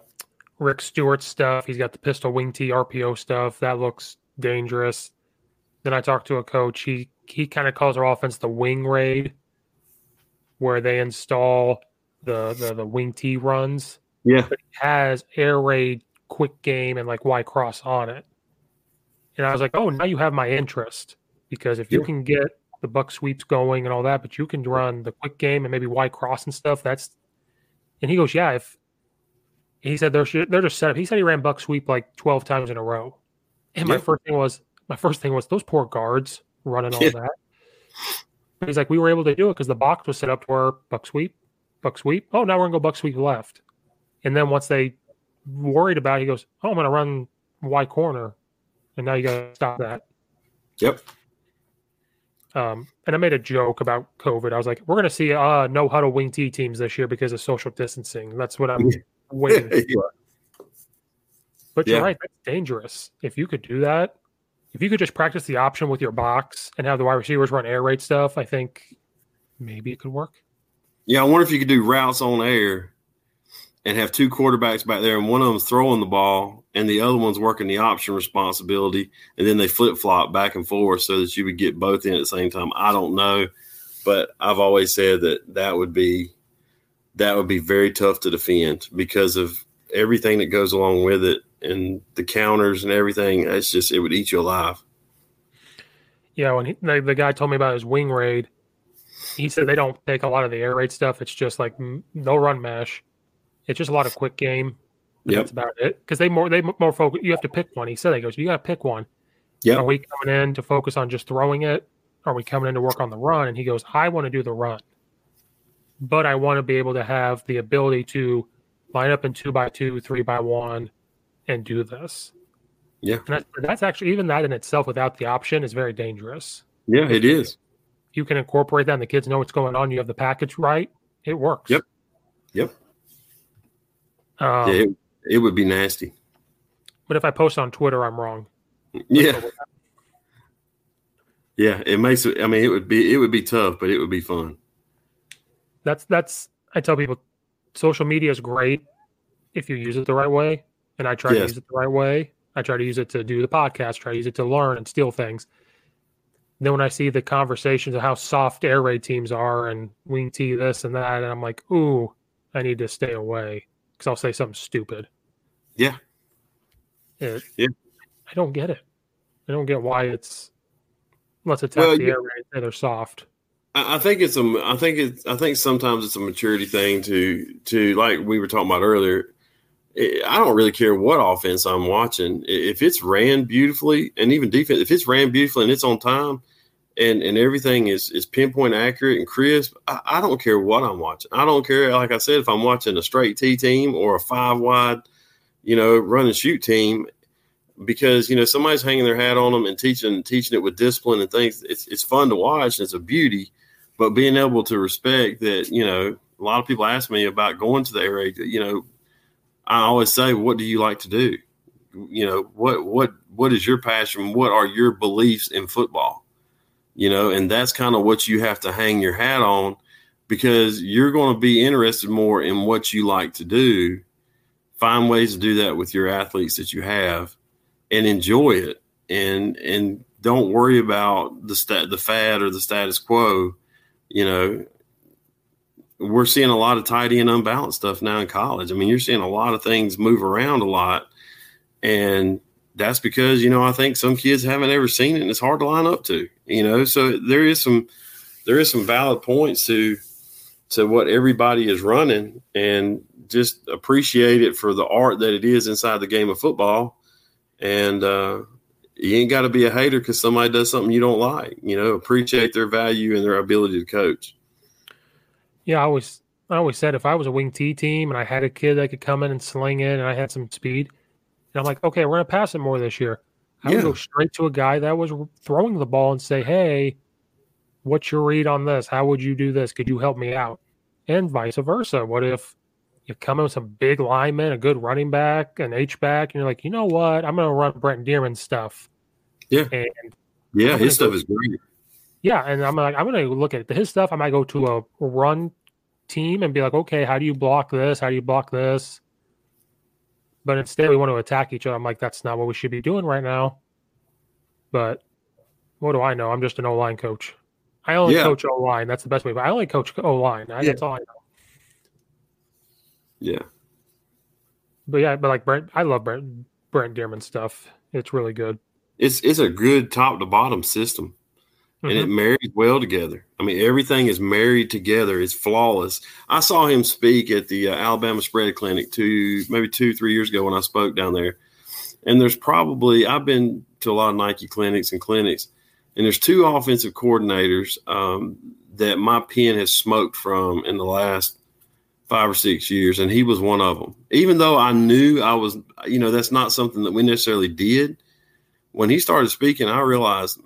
Rick Stewart stuff. He's got the pistol wing T RPO stuff. That looks dangerous. Then I talked to a coach. He he kind of calls our offense the wing raid, where they install the the, the wing T runs. Yeah. But it has air raid, quick game, and like Y cross on it. And I was like, oh, now you have my interest because if you Yeah. can get the buck sweeps going and all that, but you can run the quick game and maybe Y cross and stuff. That's and he goes, yeah. If he said they're they're just set up. He said he ran buck sweep like twelve times in a row. And my first thing was my first thing was those poor guards running all Yeah. that. But he's like, we were able to do it because the box was set up to where buck sweep, buck sweep. Oh, now we're gonna go buck sweep left. And then once they worried about, it, he goes, oh, I'm gonna run Y corner, and now you gotta stop that. Yep. Um, and I made a joke about COVID. I was like, we're going to see uh, no huddle wing T teams this year because of social distancing. That's what I'm <laughs> waiting for. But you're right. That's dangerous. If you could do that, if you could just practice the option with your box and have the wide receivers run air raid stuff, I think maybe it could work. Yeah, I wonder if you could do routes on air and have two quarterbacks back there, and one of them's throwing the ball, and the other one's working the option responsibility, and then they flip flop back and forth so that you would get both in at the same time. I don't know, but I've always said that that would be that would be very tough to defend because of everything that goes along with it and the counters and everything. It's just it would eat you alive. Yeah, when he, the, the guy told me about his wing raid, he said they don't take a lot of the air raid stuff. It's just like mm, no run mesh. It's just a lot of quick game. Yep. That's about it. Because they more they more focus. You have to pick one. He said, "He goes, you got to pick one." Yeah. Are we coming in to focus on just throwing it? Are we coming in to work on the run? And he goes, I want to do the run, but I want to be able to have the ability to line up in two by two, three by one, and do this. Yeah. And that's, that's actually even that in itself without the option is very dangerous. Yeah, it is. You can incorporate that and the kids know what's going on. You have the package right. It works. Yep. Yep. Um, yeah, it, it would be nasty. But if I post on Twitter, I'm wrong. Yeah. Yeah, it makes it. I mean, it would be it would be tough, but it would be fun. That's that's. I tell people, social media is great if you use it the right way, and I try to use it the right way. I try to use it to do the podcast, try to use it to learn and steal things. Then when I see the conversations of how soft air raid teams are and wing T this and that, and I'm like, ooh, I need to stay away because I'll say something stupid. Yeah. It, Yeah. I don't get it. I don't get why it's let's attack Well, the you- air raid. They're soft. I think it's a. I think it's. I think sometimes it's a maturity thing to to like we were talking about earlier. I I don't really care what offense I'm watching. If it's ran beautifully, and even defense, if it's ran beautifully and it's on time, and and everything is is pinpoint accurate and crisp, I, I don't care what I'm watching. I don't care. Like I said, if I'm watching a straight T team or a five wide, you know, run and shoot team, because you know somebody's hanging their hat on them and teaching teaching it with discipline and things. It's it's fun to watch and it's a beauty, but being able to respect that, you know, a lot of people ask me about going to the air raid. You know, I always say, what do you like to do? You know, what what what is your passion? What are your beliefs in football? You know, and that's kind of what you have to hang your hat on because you're going to be interested more in what you like to do. Find ways to do that with your athletes that you have and enjoy it. And and don't worry about the stat the fad or the status quo you know. We're seeing a lot of tidy and unbalanced stuff now in college. I mean you're seeing a lot of things move around a lot. And that's because you know i think some kids haven't ever seen it and it's hard to line up to you know so there is some there is some valid points to to what everybody is running and just appreciate it for the art that it is inside the game of football and uh, you ain't got to be a hater because somebody does something you don't like. You know, appreciate their value and their ability to coach. Yeah, I always I always said if I was a wing T team and I had a kid that could come in and sling it and I had some speed, and I'm like, okay, we're gonna pass it more this year. I would go straight to a guy that was throwing the ball and say, hey, what's your read on this? How would you do this? Could you help me out? And vice versa. What if you come in with some big lineman, a good running back, an H back, and you're like, you know what? I'm gonna run Brent Dearmon stuff. Yeah. And Yeah, his stuff is great. yeah, and I'm like, I'm gonna look at his stuff. I might go to a run team and be like, okay, how do you block this? How do you block this? But instead, we want to attack each other. I'm like, that's not what we should be doing right now. But what do I know? I'm just an O line coach. I only Yeah. coach O line. That's the best way. But I only coach O line. That's all I know. Yeah. But yeah, but like Brent, I love Brent Brent Dearmon stuff. It's really good. It's it's a good top to bottom system. And it Mhm. marries well together. I mean, everything is married together. It's flawless. I saw him speak at the uh, Alabama Spread Clinic two, maybe two, three years ago when I spoke down there. And there's probably I've been to a lot of Nike clinics and clinics, and there's two offensive coordinators um, that my pen has smoked from in the last five or six years, and he was one of them. Even though I knew I was, you know, that's not something that we necessarily did. When he started speaking, I realized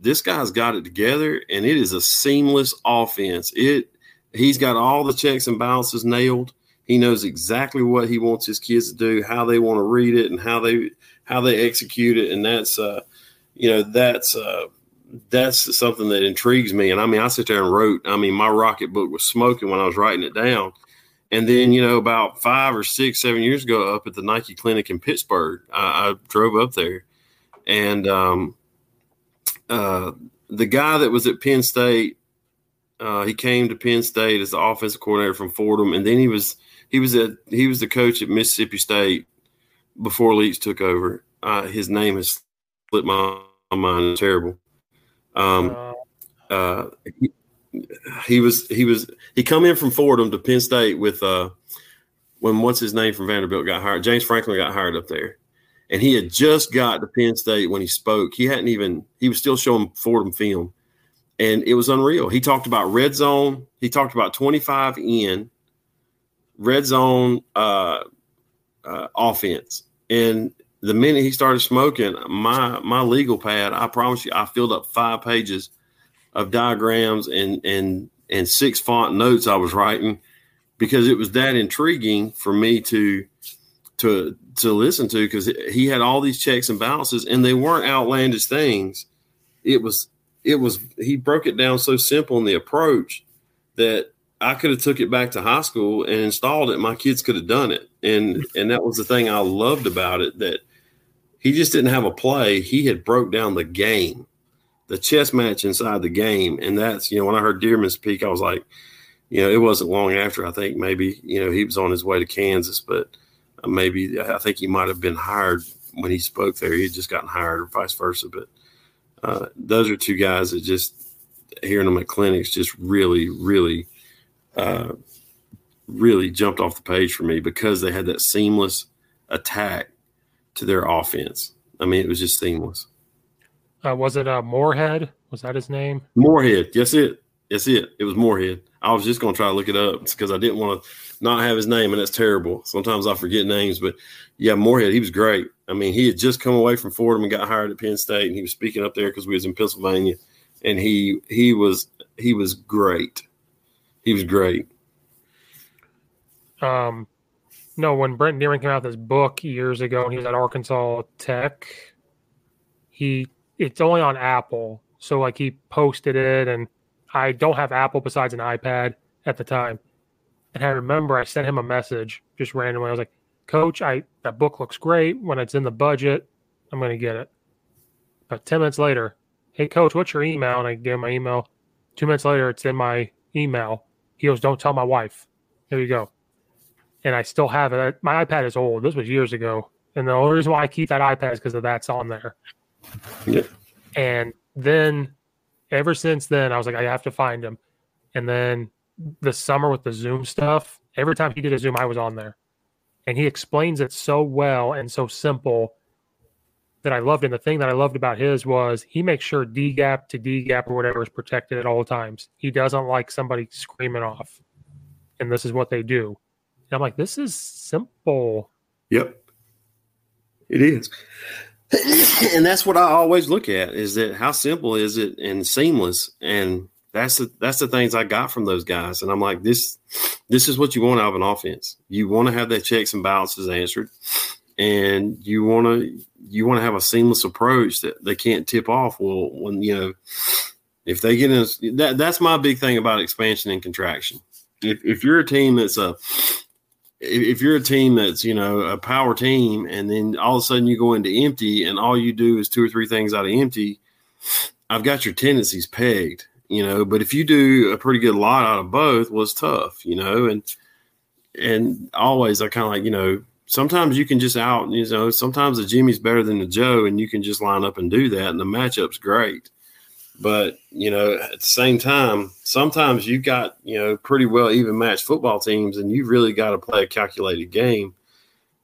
this guy's got it together, and it is a seamless offense. It he's got all the checks and balances nailed. He knows exactly what he wants his kids to do, how they want to read it, and how they how they execute it, and that's uh, you know that's uh, that's something that intrigues me. And I mean, I sit there and wrote. I mean, my Rocketbook was smoking when I was writing it down. And then, you know, about five or six, seven years ago, up at the Nike Clinic in Pittsburgh, I, I drove up there, and um, uh, the guy that was at Penn State, uh, he came to Penn State as the offensive coordinator from Fordham, and then he was he was at he was the coach at Mississippi State before Leach took over. Uh, his name has slipped my, my mind. It's terrible. Um, uh, he, he was he was he come in from Fordham to Penn State with uh when what's his name from Vanderbilt got hired. James Franklin got hired up there, and he had just got to Penn State when he spoke. He hadn't even he was still showing Fordham film, and it was unreal. He talked about red zone. He talked about twenty five in red zone uh, uh, offense, and the minute he started smoking, my my legal pad, I promise you, I filled up five pages of diagrams and and and six font notes I was writing because it was that intriguing for me to to to listen to because he had all these checks and balances and they weren't outlandish things. It was it was he broke it down so simple in the approach that I could have took it back to high school and installed it. My kids could have done it, and and that was the thing I loved about it that he just didn't have a play. He had broke down the game, the chess match inside the game, and that's you know when I heard Dearmon speak, I was like, you know, it wasn't long after I think maybe you know he was on his way to Kansas, but maybe I think he might have been hired when he spoke there. He had just gotten hired, or vice versa. But uh, those are two guys that just hearing them at clinics just really, really, uh, really jumped off the page for me because they had that seamless attack to their offense. I mean, it was just seamless. Uh, was it uh, Moorhead? Was that his name? Moorhead. Yes, it. Yes, it. It was Moorhead. I was just going to try to look it up because I didn't want to not have his name, and that's terrible. Sometimes I forget names, but yeah, Moorhead, he was great. I mean, he had just come away from Fordham and got hired at Penn State, and he was speaking up there because we was in Pennsylvania, and he he was he was great. He was great. Um, no, when Brent Dearmon came out with his book years ago, and he was at Arkansas Tech, he it's only on Apple, so like he posted it, and I don't have Apple besides an iPad at the time and I remember I sent him a message just randomly. I was like, Coach, I that book looks great. When it's in the budget, I'm gonna get it. But ten minutes later, hey coach, what's your email? And I gave him my email. Two minutes later, it's in my email. He goes, Don't tell my wife. Here you go. And I still have it. My iPad is old. This was years ago. And the only reason why I keep that iPad is because of that's on there. Yeah. And then ever since then, I was like, I have to find him. And then the summer with the Zoom stuff, every time he did a Zoom, I was on there. And he explains it so well and so simple that I loved. And the thing that I loved about his was he makes sure D gap to D gap or whatever is protected at all times. He doesn't like somebody screaming off. And this is what they do. And I'm like, this is simple. Yep. It is. <coughs> and that's what I always look at is that how simple is it and seamless and that's the that's the things I got from those guys. And I'm like, this this is what you want out of an offense. You want to have that checks and balances answered, and you want to you want to have a seamless approach that they can't tip off. Well, when you know if they get in that that's my big thing about expansion and contraction. If if you're a team that's a if you're a team that's you know a power team and then all of a sudden you go into empty and all you do is two or three things out of empty i've got your tendencies pegged you know. But if you do a pretty good lot out of both, was tough, you know. And and always I kind of like, you know, sometimes you can just out, you know, sometimes the Jimmy's better than the Joe, and you can just line up and do that, and the matchup's great. But you know, at the same time, sometimes you've got you know pretty well even matched football teams, and you've really got to play a calculated game.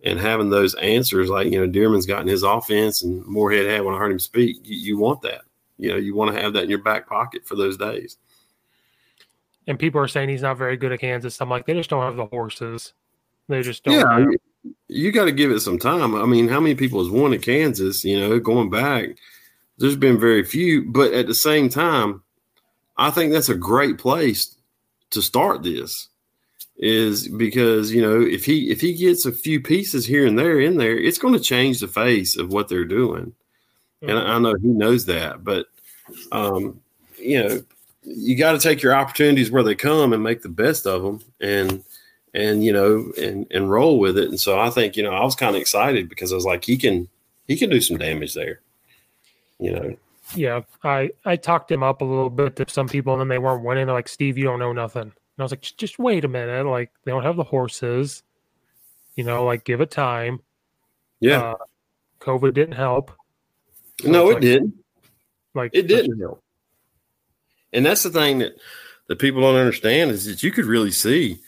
And having those answers, like you know, Dearmon's gotten his offense, and Moorhead had when I heard him speak, you, you want that you know you want to have that in your back pocket for those days. And people are saying he's not very good at Kansas. I'm like, they just don't have the horses. They just don't. Yeah, you, you got to give it some time. I mean, how many people has won at Kansas? You know, going back, there's been very few. But at the same time, I think that's a great place to start this. Is because you know if he if he gets a few pieces here and there in there, it's going to change the face of what they're doing and I mm-hmm. know he knows that. But um, you know, you got to take your opportunities where they come and make the best of them, and and you know, and and roll with it. And so I think you know, I was kind of excited because I was like, he can he can do some damage there. You know. Yeah, I I talked him up a little bit to some people, and then they weren't winning. They're like, "Steve, you don't know nothing." And I was like, "Just wait a minute. Like, they don't have the horses. You know, like give it time." Yeah. Uh, COVID didn't help. So no, it like, didn't. Like it didn't help. And that's the thing that that people don't understand is that you could really see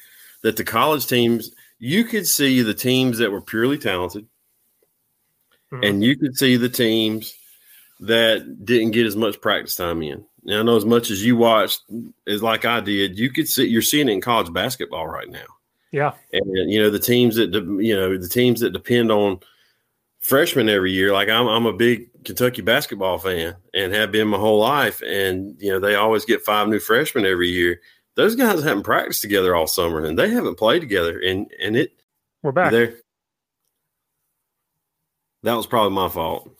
that the college teams, you could see the teams that were purely talented, mm-hmm. and you could see the teams that didn't get as much practice time in. Now, I know as much as you watched as like I did, you could see you're seeing it in college basketball right now. Yeah, and you know the teams that you know the teams that depend on freshmen every year. Like I'm, I'm a big Kentucky basketball fan and have been my whole life, and you know they always get five new freshmen every year. Those guys haven't practiced together all summer, and they haven't played together, and and it. We're back there. That was probably my fault.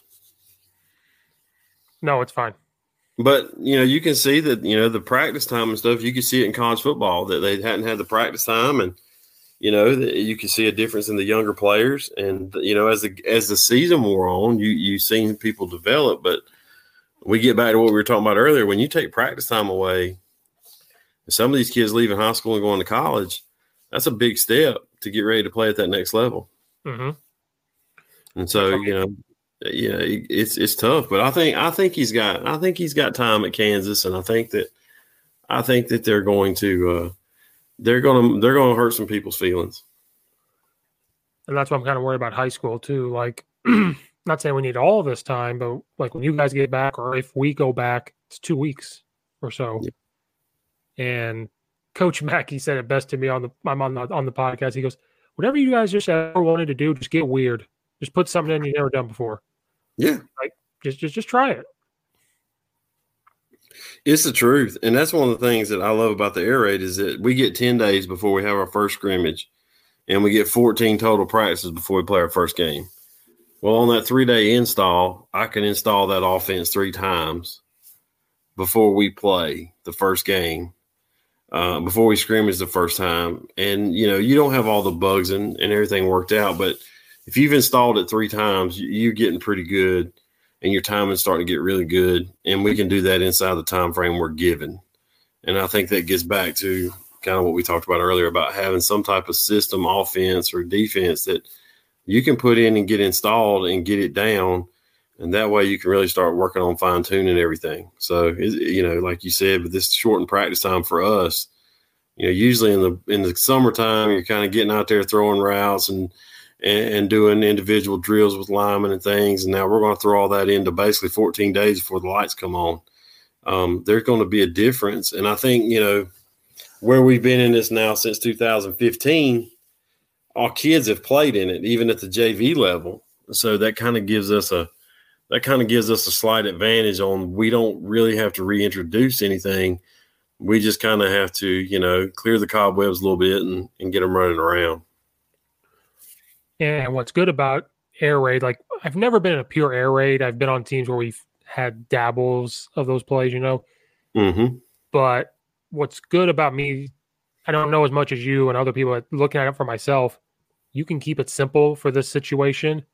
No, it's fine. But you know, you can see that you know the practice time and stuff. You can see it in college football that they hadn't had the practice time, and you know you can see a difference in the younger players. And you know, as the as the season wore on, you you seen people develop. But we get back to what we were talking about earlier. When you take practice time away, some of these kids leaving high school and going to college, that's a big step to get ready to play at that next level. Mm-hmm. And so, you know, yeah, it's it's tough, but I think I think he's got I think he's got time at Kansas, and I think that I think that they're going to uh, they're going to they're going to hurt some people's feelings. And that's why I'm kind of worried about high school too. Like, <clears throat> not saying we need all this time, but like when you guys get back, or if we go back, it's two weeks or so. Yeah. And Coach <laughs> Mackey said it best to me on the I'm on the on the podcast. He goes, "Whatever you guys just ever wanted to do, just get weird. Just put something in you never done before." Yeah. Like just just just try it. It's the truth. And that's one of the things that I love about the air raid is that we get 10 days before we have our first scrimmage and we get 14 total practices before we play our first game. Well, on that three day install, I can install that offense three times before we play the first game, uh, before we scrimmage the first time. And, you know, you don't have all the bugs and, and everything worked out, but – if you've installed it three times, you're getting pretty good, and your time is starting to get really good. And we can do that inside the time frame we're given. And I think that gets back to kind of what we talked about earlier about having some type of system, offense or defense that you can put in and get installed and get it down. And that way you can really start working on fine tuning everything. So, you know, like you said, with this shortened practice time for us, you know, usually in the in the summertime, you're kind of getting out there throwing routes and and, and, doing individual drills with linemen and things. And now we're going to throw all that into basically 14 days before the lights come on. Um, there's going to be a difference. And I think, you know, where we've been in this now since 2015, our kids have played in it, even at the JV level. So that kind of gives us a that kind of gives us a slight advantage on we don't really have to reintroduce anything. We just kind of have to, you know, clear the cobwebs a little bit and, and get them running around. And what's good about air raid, like I've never been in a pure air raid. I've been on teams where we've had dabbles of those plays, you know. Mm-hmm. But what's good about me, I don't know as much as you and other people. Looking at it for myself, you can keep it simple for this situation,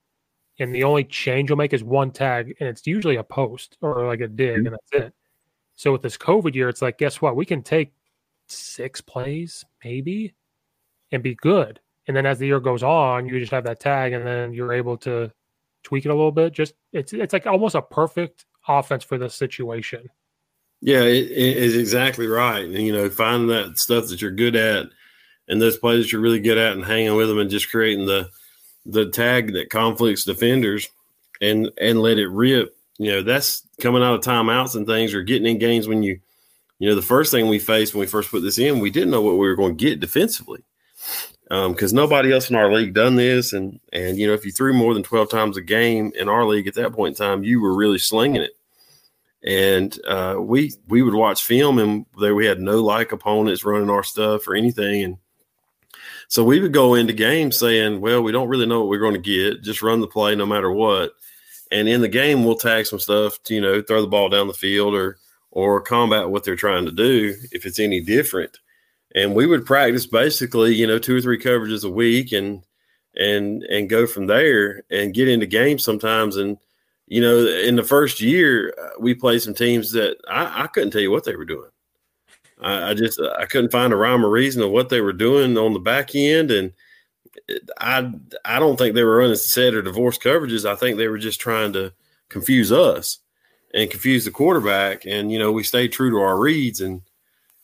and the only change you'll make is one tag, and it's usually a post or like a dig, mm-hmm. and that's it. So with this COVID year, it's like, guess what? We can take six plays maybe and be good and then as the year goes on, you just have that tag, and then you're able to tweak it a little bit. Just it's it's like almost a perfect offense for this situation. Yeah, it, it is exactly right. And you know, finding that stuff that you're good at, and those plays that you're really good at, and hanging with them, and just creating the the tag that conflicts defenders, and and let it rip. You know, that's coming out of timeouts and things, or getting in games when you, you know, the first thing we faced when we first put this in, we didn't know what we were going to get defensively because um, nobody else in our league done this. And and you know, if you threw more than twelve times a game in our league at that point in time, you were really slinging it. And uh, we we would watch film, and there we had no like opponents running our stuff or anything, and so we would go into games saying, "Well, we don't really know what we're going to get. Just run the play, no matter what." And in the game, we'll tag some stuff to you know throw the ball down the field or or combat what they're trying to do if it's any different and we would practice basically, you know, two or three coverages a week and and and go from there and get into games sometimes. And you know, in the first year, uh, we played some teams that I, I couldn't tell you what they were doing. I, I, just I couldn't find a rhyme or reason of what they were doing on the back end, and I I don't think they were running set or divorce coverages. I think they were just trying to confuse us and confuse the quarterback. And you know, we stayed true to our reads and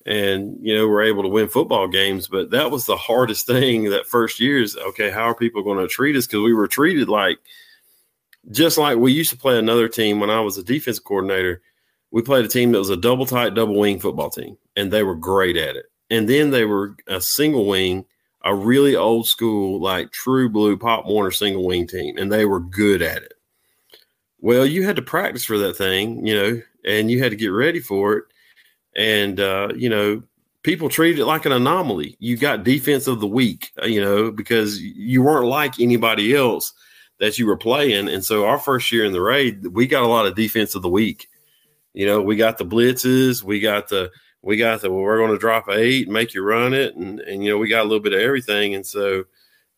and you know we're able to win football games but that was the hardest thing that first year is okay how are people going to treat us because we were treated like just like we used to play another team when I was a defensive coordinator. We played a team that was a double tight, double wing football team, and they were great at it. And then they were a single wing, a really old school, like true blue Pop Warner single wing team, and they were good at it. Well, you had to practice for that thing, you know, and you had to get ready for it. And, uh, you know, people treated it like an anomaly. You got defense of the week, uh, you know, because you weren't like anybody else that you were playing. And so our first year in the raid, we got a lot of defense of the week. You know, we got the blitzes, we got the we got the well, we're going to drop eight, and make you run it, and and you know we got a little bit of everything. And so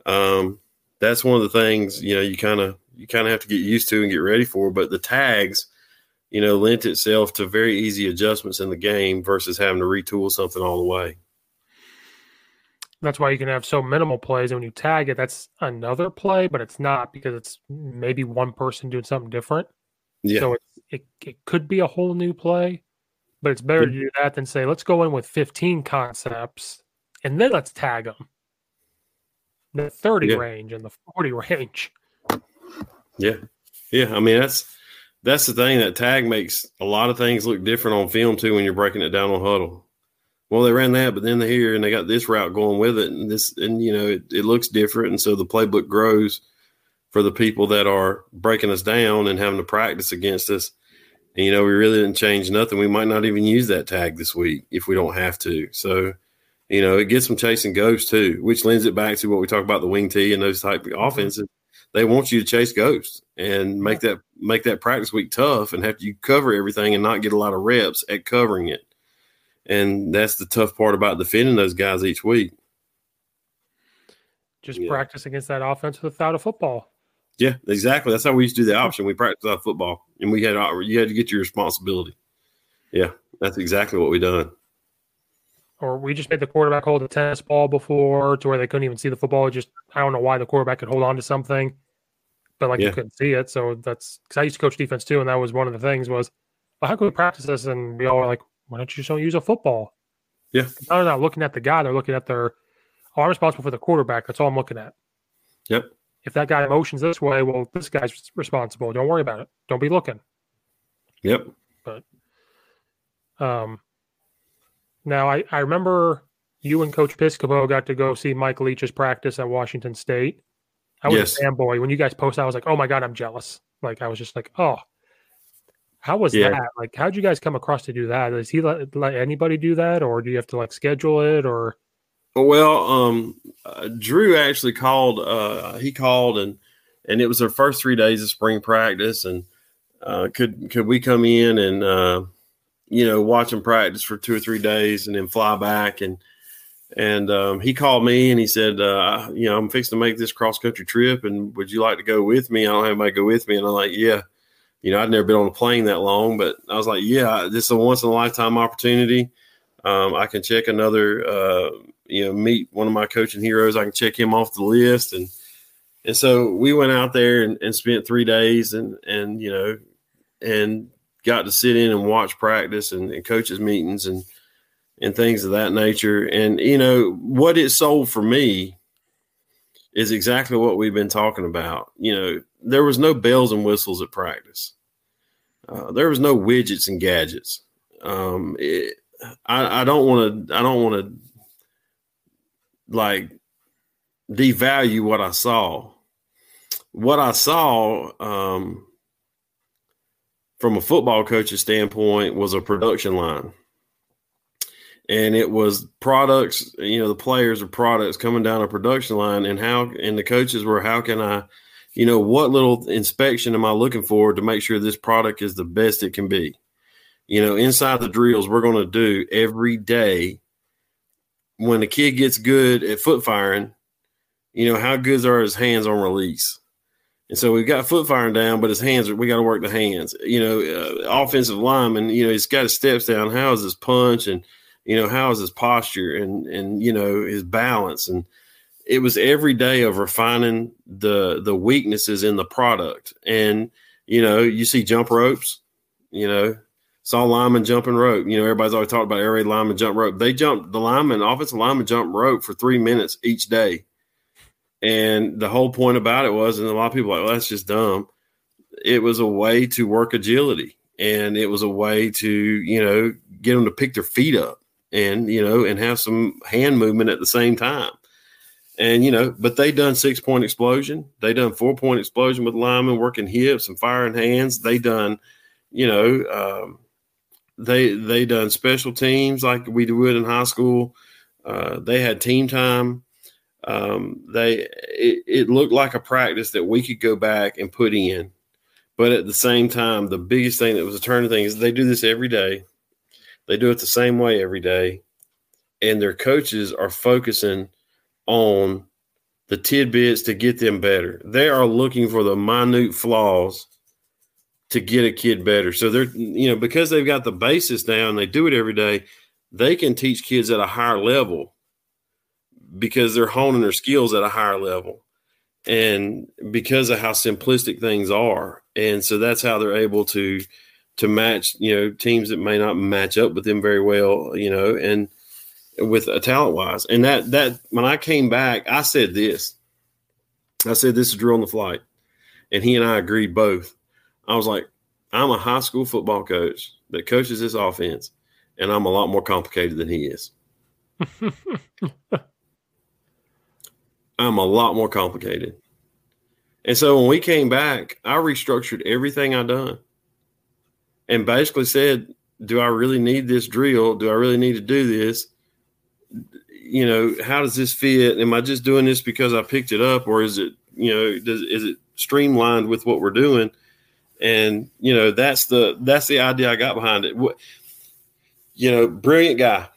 um, that's one of the things you know you kind of you kind of have to get used to and get ready for. But the tags, you know, lent itself to very easy adjustments in the game versus having to retool something all the way. That's why you can have so minimal plays. And when you tag it, that's another play, but it's not because it's maybe one person doing something different. Yeah. So it, it, it could be a whole new play, but it's better to mm-hmm. do that than say, let's go in with 15 concepts and then let's tag them. The 30 yeah. range and the 40 <laughs> range. Yeah. Yeah. I mean, that's that's the thing that tag makes a lot of things look different on film too when you're breaking it down on huddle. Well, they ran that, but then they're here and they got this route going with it, and this, and you know, it, it looks different, and so the playbook grows for the people that are breaking us down and having to practice against us. And, you know, we really didn't change nothing. We might not even use that tag this week if we don't have to. So, you know, it gets them chasing ghosts too, which lends it back to what we talk about the wing T and those type of mm-hmm. offenses they want you to chase ghosts and make that make that practice week tough and have you cover everything and not get a lot of reps at covering it. And that's the tough part about defending those guys each week. Just yeah. practice against that offense without a football. Yeah, exactly. That's how we used to do the option. We practiced without football, and we had you had to get your responsibility. Yeah, that's exactly what we done. Or we just made the quarterback hold a tennis ball before to where they couldn't even see the football. Just I don't know why the quarterback could hold on to something but like yeah. you couldn't see it. So that's because I used to coach defense too, and that was one of the things was, well, how can we practice this? And we all were like, why don't you just don't use a football? Yeah, now they're not looking at the guy; they're looking at their. Oh, I'm responsible for the quarterback. That's all I'm looking at. Yep. If that guy motions this way, well, this guy's responsible. Don't worry about it. Don't be looking. Yep. But, um, now I I remember you and Coach Piscopo got to go see Mike Leach's practice at Washington State. I was yes. a fanboy. When you guys posted, I was like, oh my God, I'm jealous. Like, I was just like, oh, how was yeah. that? Like, how'd you guys come across to do that? Does he let, let anybody do that, or do you have to like schedule it, or? Well, um, uh, Drew actually called. Uh, he called and and it was their first three days of spring practice, and uh, could could we come in and uh, you know watch them practice for two or three days and then fly back and and um, he called me and he said, uh, you know, I'm fixing to make this cross country trip, and would you like to go with me? I don't have anybody go with me, and I'm like, yeah. You know, I'd never been on a plane that long, but I was like, yeah, this is a once in a lifetime opportunity. Um, I can check another, uh, you know, meet one of my coaching heroes. I can check him off the list, and and so we went out there and, and spent three days, and and you know, and got to sit in and watch practice and, and coaches meetings and and things of that nature. And you know what it sold for me is exactly what we've been talking about. You know, there was no bells and whistles at practice. Uh, there was no widgets and gadgets. Um, it, I, I don't want to. I don't want to like devalue what I saw. What I saw um, from a football coach's standpoint was a production line and it was products you know the players or products coming down a production line and how and the coaches were how can i you know what little inspection am i looking for to make sure this product is the best it can be you know inside the drills we're going to do every day when the kid gets good at foot firing you know how good are his hands on release and so we've got foot firing down, but his hands we got to work the hands. You know, uh, offensive lineman, you know, he's got his steps down. How is his punch and you know how is his posture and and you know his balance? And it was every day of refining the the weaknesses in the product. And you know you see jump ropes you know saw lineman jumping rope. You know everybody's always talked about air lineman jump rope. They jumped the lineman offensive lineman jump rope for three minutes each day. And the whole point about it was and a lot of people like well that's just dumb. It was a way to work agility. And it was a way to you know get them to pick their feet up and you know and have some hand movement at the same time. And you know but they done six point explosion. They done four point explosion with linemen working hips and firing hands. They done you know um, they they done special teams like we do would in high school. Uh, they had team time. Um, they it, it looked like a practice that we could go back and put in. But at the same time, the biggest thing that was a turning thing is they do this every day. They do it the same way every day. And their coaches are focusing on the tidbits to get them better. They are looking for the minute flaws to get a kid better. So they're, you know, because they've got the basis down, they do it every day, they can teach kids at a higher level because they're honing their skills at a higher level and because of how simplistic things are and so that's how they're able to to match you know teams that may not match up with them very well you know and with a talent wise. And that that when i came back i said this. I said this is drill on the flight. And he and i agreed both. I was like i'm a high school football coach that coaches this offense and i'm a lot more complicated than he is. <laughs> I'm a lot more complicated. And so when we came back, I restructured everything I done and basically said, do I really need this drill? Do I really need to do this? You know, how does this fit? Am I just doing this because I picked it up or is it, you know, does, is it streamlined with what we're doing? And, you know, that's the, that's the idea I got behind it. What, you know, brilliant guy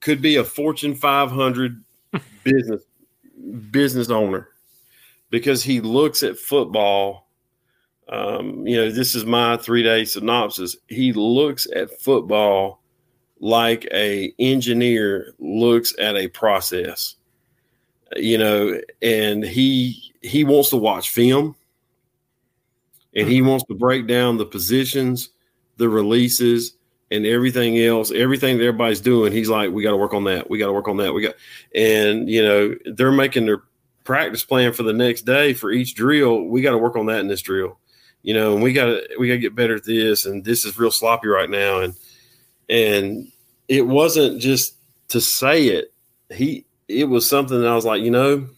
could be a Fortune 500 <laughs> business business owner because he looks at football. Um, you know, this is my three day synopsis. He looks at football like a engineer looks at a process. You know, and he he wants to watch film and he wants to break down the positions, the releases, and everything else, everything that everybody's doing, he's like, we got to work on that. We got to work on that. We got, and you know, they're making their practice plan for the next day for each drill. We got to work on that in this drill, you know, and we got to we got to get better at this. And this is real sloppy right now. And and it wasn't just to say it. He it was something that I was like, you know,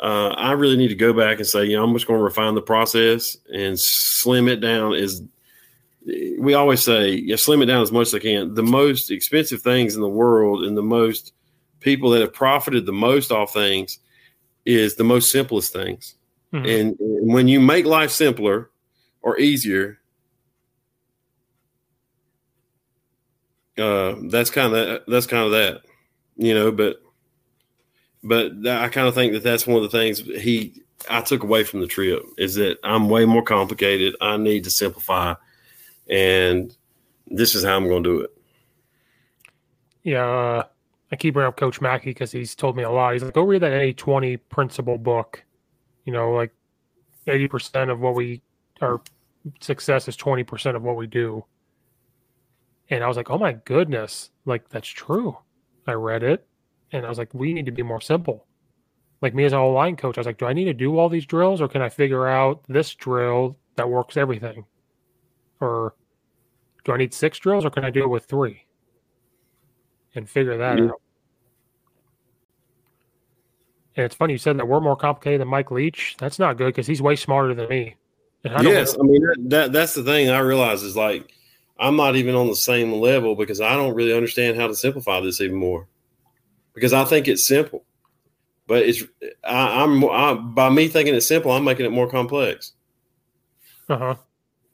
uh, I really need to go back and say, you know, I'm just going to refine the process and slim it down as we always say, yeah, slim it down as much as I can. The most expensive things in the world and the most people that have profited the most off things is the most simplest things. Mm-hmm. And, and when you make life simpler or easier, uh, that's kind of that's kind of that, you know. But but I kind of think that that's one of the things he I took away from the trip is that I'm way more complicated. I need to simplify and this is how I'm going to do it. Yeah, uh, I keep bringing up Coach Mackey because he's told me a lot. He's like, go read that 80-20 principle book. You know, like 80% of what we our success is 20% of what we do. And I was like, oh my goodness, like that's true. I read it and I was like, we need to be more simple. Like me as an line coach, I was like, do I need to do all these drills or can I figure out this drill that works everything? Or do I need six drills or can I do it with three? And figure that mm-hmm. out. And it's funny you said that we're more complicated than Mike Leach. That's not good because he's way smarter than me. I yes, I mean that, that that's the thing I realize is like I'm not even on the same level because I don't really understand how to simplify this even more. Because I think it's simple, but it's I, I'm I, by me thinking it's simple, I'm making it more complex. Uh huh.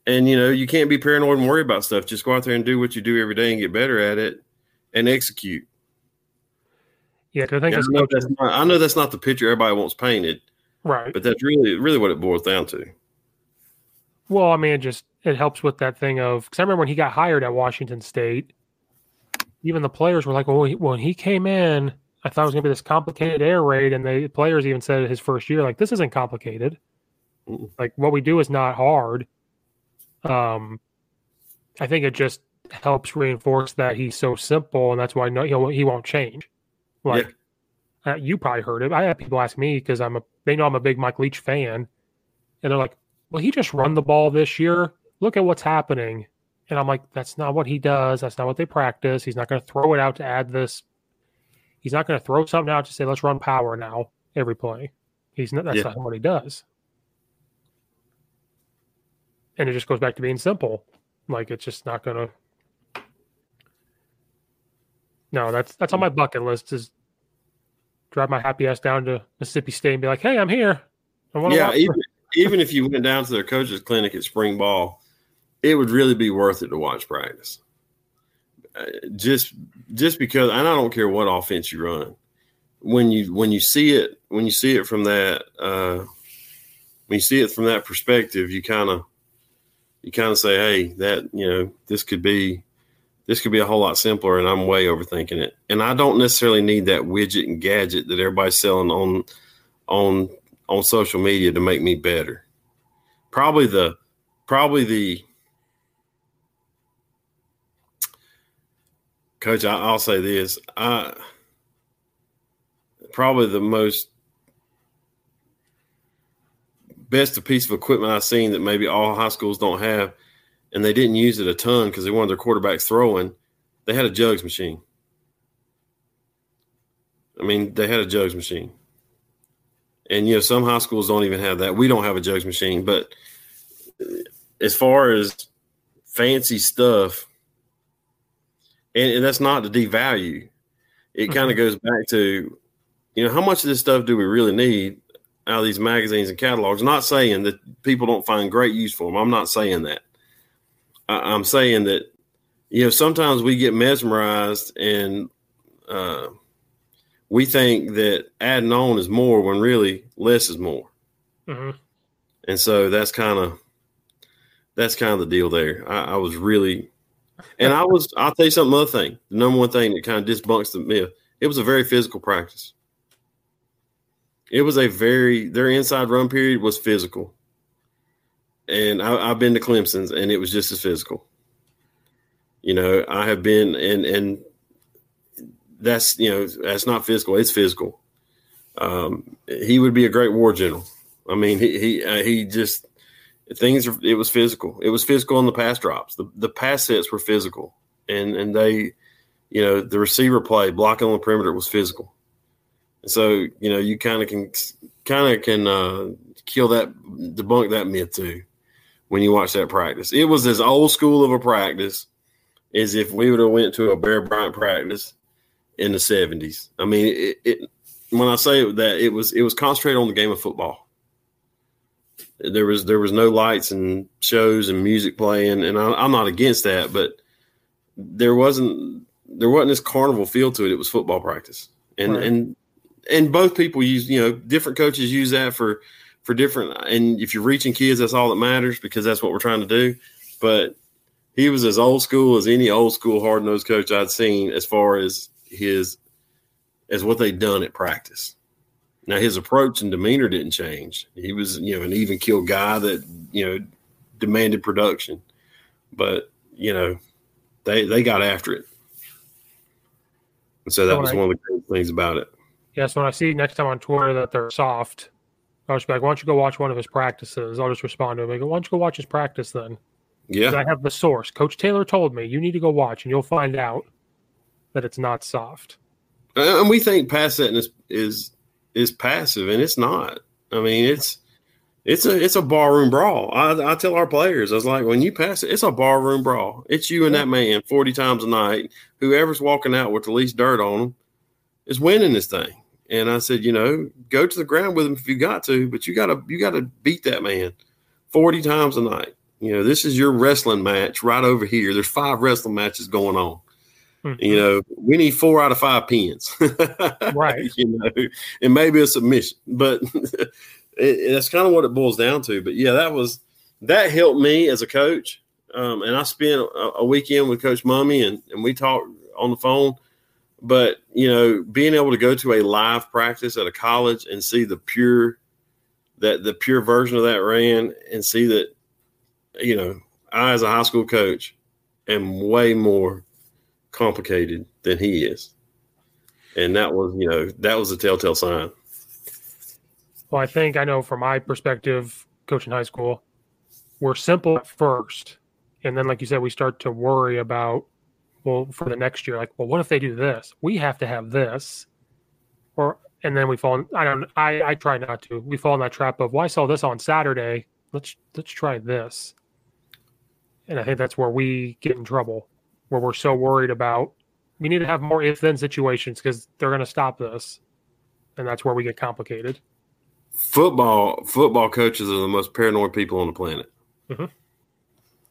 And you know, you can't be paranoid and worry about stuff. Just go out there and do what you do every day and get better at it and execute. Yeah, I think yeah, I, know that's not, I know that's not the picture everybody wants painted, right? But that's really, really what it boils down to. Well, I mean, it just it helps with that thing of because I remember when he got hired at Washington State, even the players were like, "Well, when he came in, I thought it was going to be this complicated air raid," and the players even said his first year, like, "This isn't complicated. Like what we do is not hard." Um, I think it just helps reinforce that he's so simple, and that's why no, he won't change. Like yeah. uh, you probably heard it. I have people ask me because I'm a they know I'm a big Mike Leach fan, And they're like, well, he just run the ball this year. Look at what's happening. And I'm like, that's not what he does. That's not what they practice. He's not going to throw it out to add this. He's not going to throw something out to say, let's run power now every play. He's not, that's yeah. not what he does. And it just goes back to being simple. Like it's just not going to. No, that's that's on my bucket list is drive my happy ass down to Mississippi State and be like, hey, I'm here. yeah, even, even if you went down to their coaches clinic at spring ball, it would really be worth it to watch practice. Uh, just just because, and I don't care what offense you run. When you when you see it when you see it from that uh, when you see it from that perspective, you kind of you kind of say, hey, that you know this could be this could be a whole lot simpler, and I'm way overthinking it. And I don't necessarily need that widget and gadget that everybody's selling on on on social media to make me better. Probably the probably the coach. I, will say this: I probably the most best piece of equipment I've seen that maybe all high schools don't have, and they didn't use it a ton because they wanted their quarterbacks throwing. They had a jugs machine. I mean, they had a jugs machine. And you know, some high schools don't even have that. We don't have a jugs machine, but as far as fancy stuff, and, and that's not to devalue. It mm-hmm. kind of goes back to, you know, how much of this stuff do we really need out of these magazines and catalogs? not saying that people don't find great use for them. I'm not saying that. I, am saying that, you know, sometimes we get mesmerized and uh, we think that adding on is more when really less is more. Mm-hmm. And so that's kind of that's kind of the deal there. I, I, was really, and I was. I'll tell you something. Other thing, the number one thing that kind of disbunks the myth. It was a very physical practice. It was a very their inside run period was physical, and I, have been to Clemson's, and it was just as physical. You know, I have been, and and that's you know that's not physical. It's physical. Um, he would be a great war general. I mean, he he uh, he just things. Are, it was physical. It was physical in the pass drops. The the pass sets were physical, and and they, you know, the receiver play blocking on the perimeter was physical. So you know you kind of can kind of can uh, kill that debunk that myth too when you watch that practice. It was as old school of a practice as if we would have went to a Bear Bryant practice in the 70s. I mean, it, it, when I say that it was it was concentrated on the game of football. There was there was no lights and shows and music playing, and I, I'm not against that, but there wasn't there wasn't this carnival feel to it. It was football practice, and right. and and both people use you know different coaches use that for for different. And if you're reaching kids, that's all that matters because that's what we're trying to do. But he was as old school as any old school hard nosed coach I'd seen as far as his as what they'd done at practice. Now his approach and demeanor didn't change. He was, you know, an even kill guy that, you know, demanded production. But, you know, they they got after it. And so that was I, one of the great things about it. Yeah, so when I see next time on Twitter that they're soft, I'll like, why don't you go watch one of his practices? I'll just respond to him. I go, why don't you go watch his practice then? Yeah. I have the source. Coach Taylor told me you need to go watch and you'll find out that it's not soft. And we think pass setting is is is passive, and it's not. I mean, it's it's a it's a barroom brawl. I, I tell our players, I was like, when you pass it, it's a barroom brawl. It's you and that man forty times a night. Whoever's walking out with the least dirt on them is winning this thing. And I said, you know, go to the ground with him if you got to, but you gotta you gotta beat that man forty times a night. You know, this is your wrestling match right over here. There's five wrestling matches going on. Mm-hmm. You know, we need four out of five pins, right? <laughs> You know, and maybe a submission, but <laughs> it, that's kind of what it boils down to. But yeah, that was that helped me as a coach, um, and I spent a, a, weekend with Coach Mumme, and and we talked on the phone. But you know, being able to go to a live practice at a college and see the pure that the pure version of that ran, and see that you know, I as a high school coach am way more complicated than he is. And that was, you know, that was a telltale sign. Well, I think I know from my perspective, coaching high school. We're simple at first, and then, like you said, we start to worry about well for the next year. Like, well, what if they do this? We have to have this, or and then we fall. I don't. I I try not to. We fall in that trap of well, I saw this on Saturday. Let's let's try this, and I think that's where we get in trouble, where we're so worried about. We need to have more if then situations because they're going to stop this, and that's where we get complicated. Football football coaches are the most paranoid people on the planet. Mm-hmm.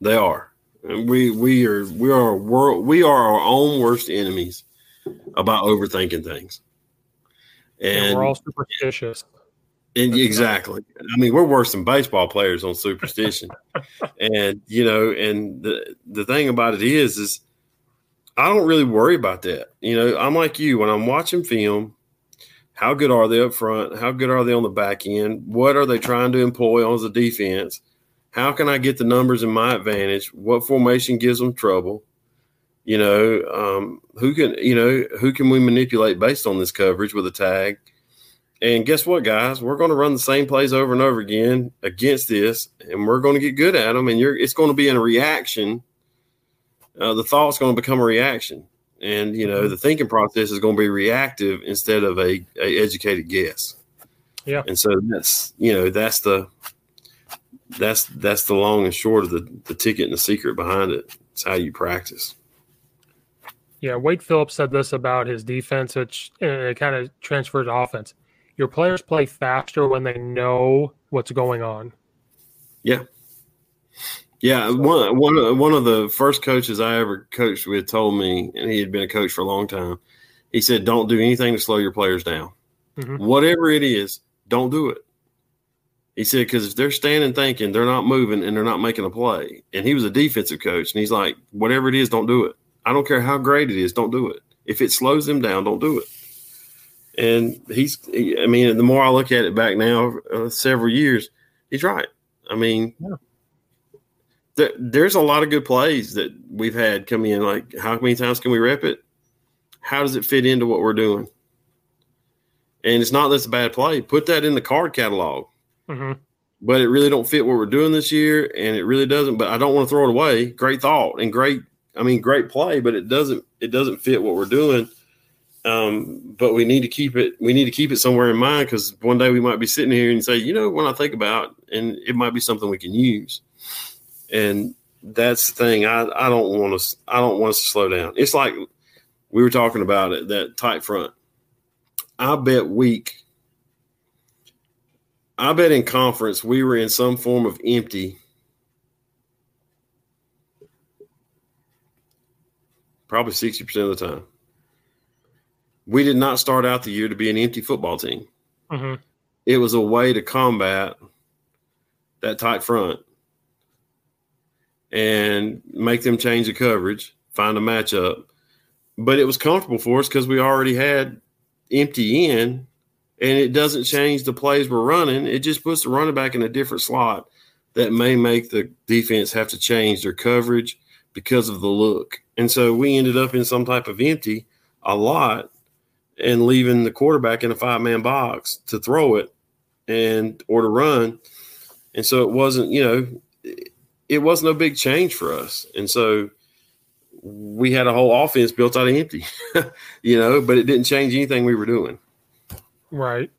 They are. And we we are we are world we are our own worst enemies about overthinking things. And, And, we're all superstitious. and That's exactly. I mean, we're worse than baseball players on superstition. <laughs> and you know, and the the thing about it is, is I don't really worry about that. You know, I'm like you when I'm watching film. How good are they up front? How good are they on the back end? What are they trying to employ on the defense? How can I get the numbers in my advantage? What formation gives them trouble? You know, um, who can you know who can we manipulate based on this coverage with a tag? And guess what, guys? We're going to run the same plays over and over again against this, and we're going to get good at them. And you're it's going to be in a reaction. Uh, the thought's going to become a reaction, and you know the thinking process is going to be reactive instead of a, a educated guess. Yeah. And so that's you know that's the that's that's the long and short of the the ticket and the secret behind it. It's how you practice. Yeah, Wade Phillips said this about his defense, which and it kind of transfers to offense. Your players play faster when they know what's going on. Yeah. Yeah, one one of- the first coaches I ever coached with told me, and he had been a coach for a long time. He said, "Don't do anything to slow your players down. Mhm. Whatever it is, don't do it." He said, "Because if they're standing thinking, they're not moving and they're not making a play." And he was a defensive coach, and he's like, "Whatever it is, don't do it. I don't care how great it is, don't do it. If it slows them down, don't do it." And he's, I mean, the more I look at it back now, uh, several years, he's right. I mean, there, there's a lot of good plays that we've had come in. Like, how many times can we rep it? How does it fit into what we're doing? And it's not that's a bad play. Put that in the card catalog. Hmm But it really don't fit what we're doing this year, and it really doesn't. But I don't want to throw it away. Great thought and great. I mean, great play, but it doesn't. It doesn't fit what we're doing. Um, but we need to keep it. We need to keep it somewhere in mind because one day we might be sitting here and say, you know, when I think about, and it might be something we can use and that's the thing. I, I don't want us. I don't want us to slow down. It's like we were talking about it. That tight front. I bet week. I bet in conference we were in some form of empty. Probably sixty percent of the time. We did not start out the year to be an empty football team. hmm It was a way to combat that tight front and make them change the coverage, find a matchup. But it was comfortable for us because we already had empty in, and it doesn't change the plays we're running. It just puts the running back in a different slot that may make the defense have to change their coverage because of the look. And so we ended up in some type of empty a lot and leaving the quarterback in a five man box to throw it and or to run. And so it wasn't, you know, it wasn't no big change for us. And so we had a whole offense built out of empty, <laughs> you know, but it didn't change anything we were doing. Right.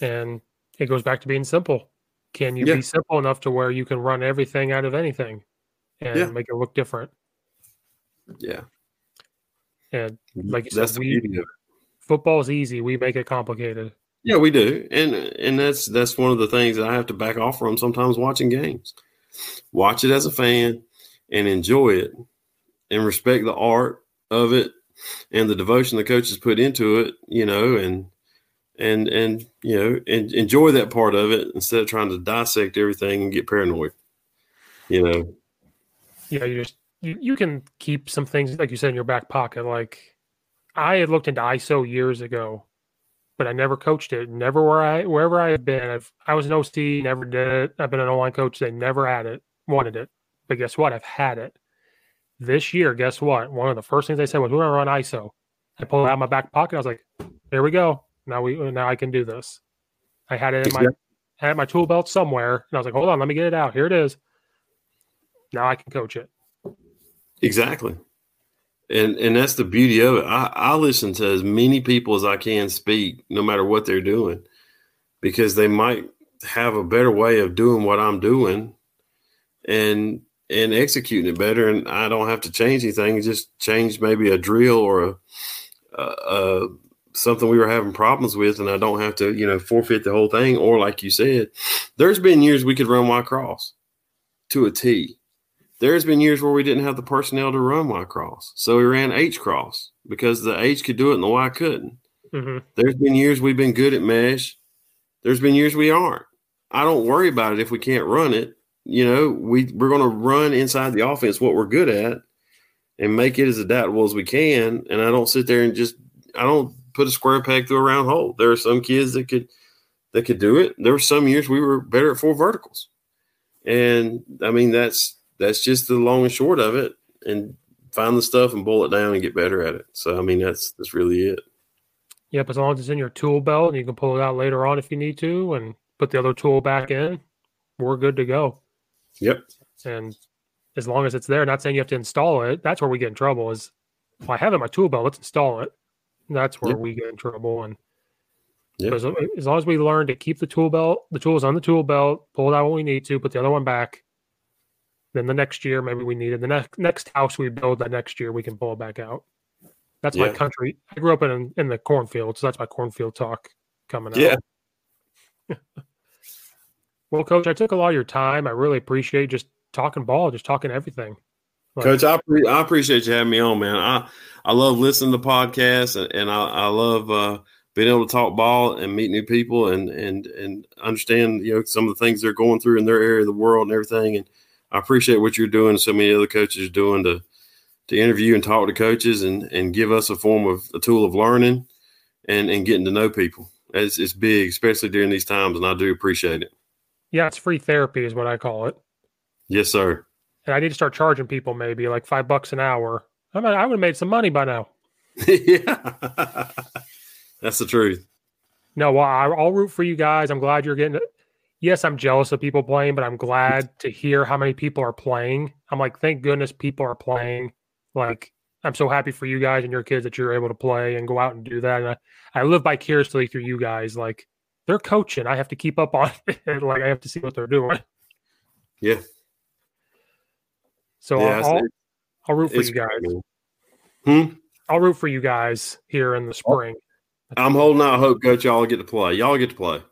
And it goes back to being simple. Can you Yeah. be simple enough to where you can run everything out of anything and Yeah. make it look different? Yeah. And mm-hmm. like you That's said, the we beauty of it. football's easy. We make it complicated. Yeah, we do. And and that's that's one of the things that I have to back off from sometimes watching games. Watch it as a fan and enjoy it and respect the art of it and the devotion the coaches put into it, you know, and and and you know, and enjoy that part of it instead of trying to dissect everything and get paranoid. You know. Yeah, you just you, you can keep some things like you said in your back pocket. Like I had looked into ISO years ago, but I never coached it. Never where I wherever I had been. I've I was an OC, never did it. I've been an online coach. They never had it, wanted it. But guess what? I've had it. This year, guess what? One of the first things they said was we're gonna run ISO. I pulled it out of my back pocket. I was like, there we go. Now we now I can do this. I had it in my Exactly. I had my tool belt somewhere, and I was like, hold on, let me get it out. Here it is. Now I can coach it. Exactly. And and that's the beauty of it. I, I listen to as many people as I can speak, no matter what they're doing, because they might have a better way of doing what I'm doing and and executing it better. And I don't have to change anything, just change maybe a drill or a, a, a something we were having problems with, and I don't have to, you know, forfeit the whole thing. Or like you said, there's been years we could run Y cross to a T there's been years where we didn't have the personnel to run Y cross, so we ran H cross because the H could do it and the Y couldn't. Mm-hmm. There's been years we've been good at mesh. There's been years we aren't. I don't worry about it if we can't run it. You know, we we're going to run inside the offense what we're good at and make it as adaptable as we can. And I don't sit there and just I don't put a square peg through a round hole. There are some kids that could that could do it. There were some years we were better at four verticals. And I mean that's that's just the long and short of it. And find the stuff and boil it down and get better at it. So I mean that's that's really it. Yep, as long as it's in your tool belt and you can pull it out later on if you need to and put the other tool back in, we're good to go. Yep. And as long as it's there, not saying you have to install it, that's where we get in trouble is if I have it in my tool belt, let's install it. That's where Yep. we get in trouble. And Yep. as, as long as we learn to keep the tool belt, the tools on the tool belt, pull it out when we need to, put the other one back. Then the next year, maybe we need it. The next next house we build that next year, we can pull it back out. That's my country. I grew up in in the cornfield, so that's my cornfield talk coming out. Yeah. <laughs> Well, coach, I took a lot of your time. I really appreciate just talking ball, just talking everything. Coach, I, pre- I appreciate you having me on, man. I, I love listening to podcasts and, and I, I love uh, being able to talk ball and meet new people and, and, and understand, you know, some of the things they're going through in their area of the world and everything. And I appreciate what you're doing. and So many other coaches are doing to, to interview and talk to coaches and, and give us a form of a tool of learning and, and getting to know people. It's, it's big, especially during these times. And I do appreciate it. yeah, it's free therapy, is what I call it. Yes, sir. And I need to start charging people maybe like five bucks an hour. I mean, I would have made some money by now. <laughs> yeah. <laughs> That's the truth. No, well, I- I'll root for you guys. I'm glad you're getting it. Yes, I'm jealous of people playing, but I'm glad to hear how many people are playing. I'm like, thank goodness people are playing. Like, I'm so happy for you guys and your kids that you're able to play and go out and do that. And I, I live vicariously through you guys. Like, they're coaching. I have to keep up on <laughs> it. like, I have to see what they're doing. Yeah. So Yeah, I'll, I'll, I'll root for you guys. cool. Hmm? I'll root for you guys here in the spring. I'm holding out hope, Coach. Y'all get to play. Y'all get to play.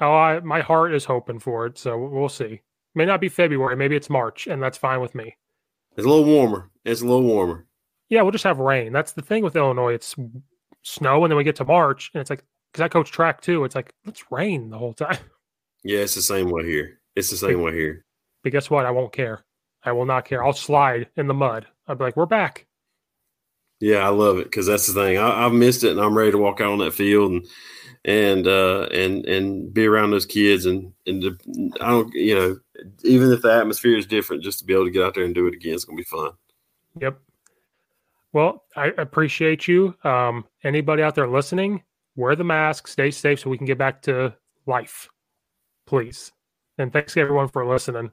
Oh, I, my heart is hoping for it. So we'll see. May not be February. Maybe it's March, and that's fine with me. It's a little warmer. It's a little warmer. Yeah, we'll just have rain. That's the thing with Illinois. It's snow, and then we get to March, and it's like because I coach track too. It's like let's rain the whole time. Yeah, it's the same way here. It's the same way here. But guess what? I won't care. I will not care. I'll slide in the mud. I'll be like, we're back. Yeah, I love it because that's the thing. I, I've missed it, and I'm ready to walk out on that field and and uh, and and be around those kids. And and the, I don't, you know, even if the atmosphere is different, just to be able to get out there and do it again, it's gonna be fun. Yep. Well, I appreciate you. Um, anybody out there listening, wear the mask, stay safe so we can get back to life, please. And thanks everyone for listening.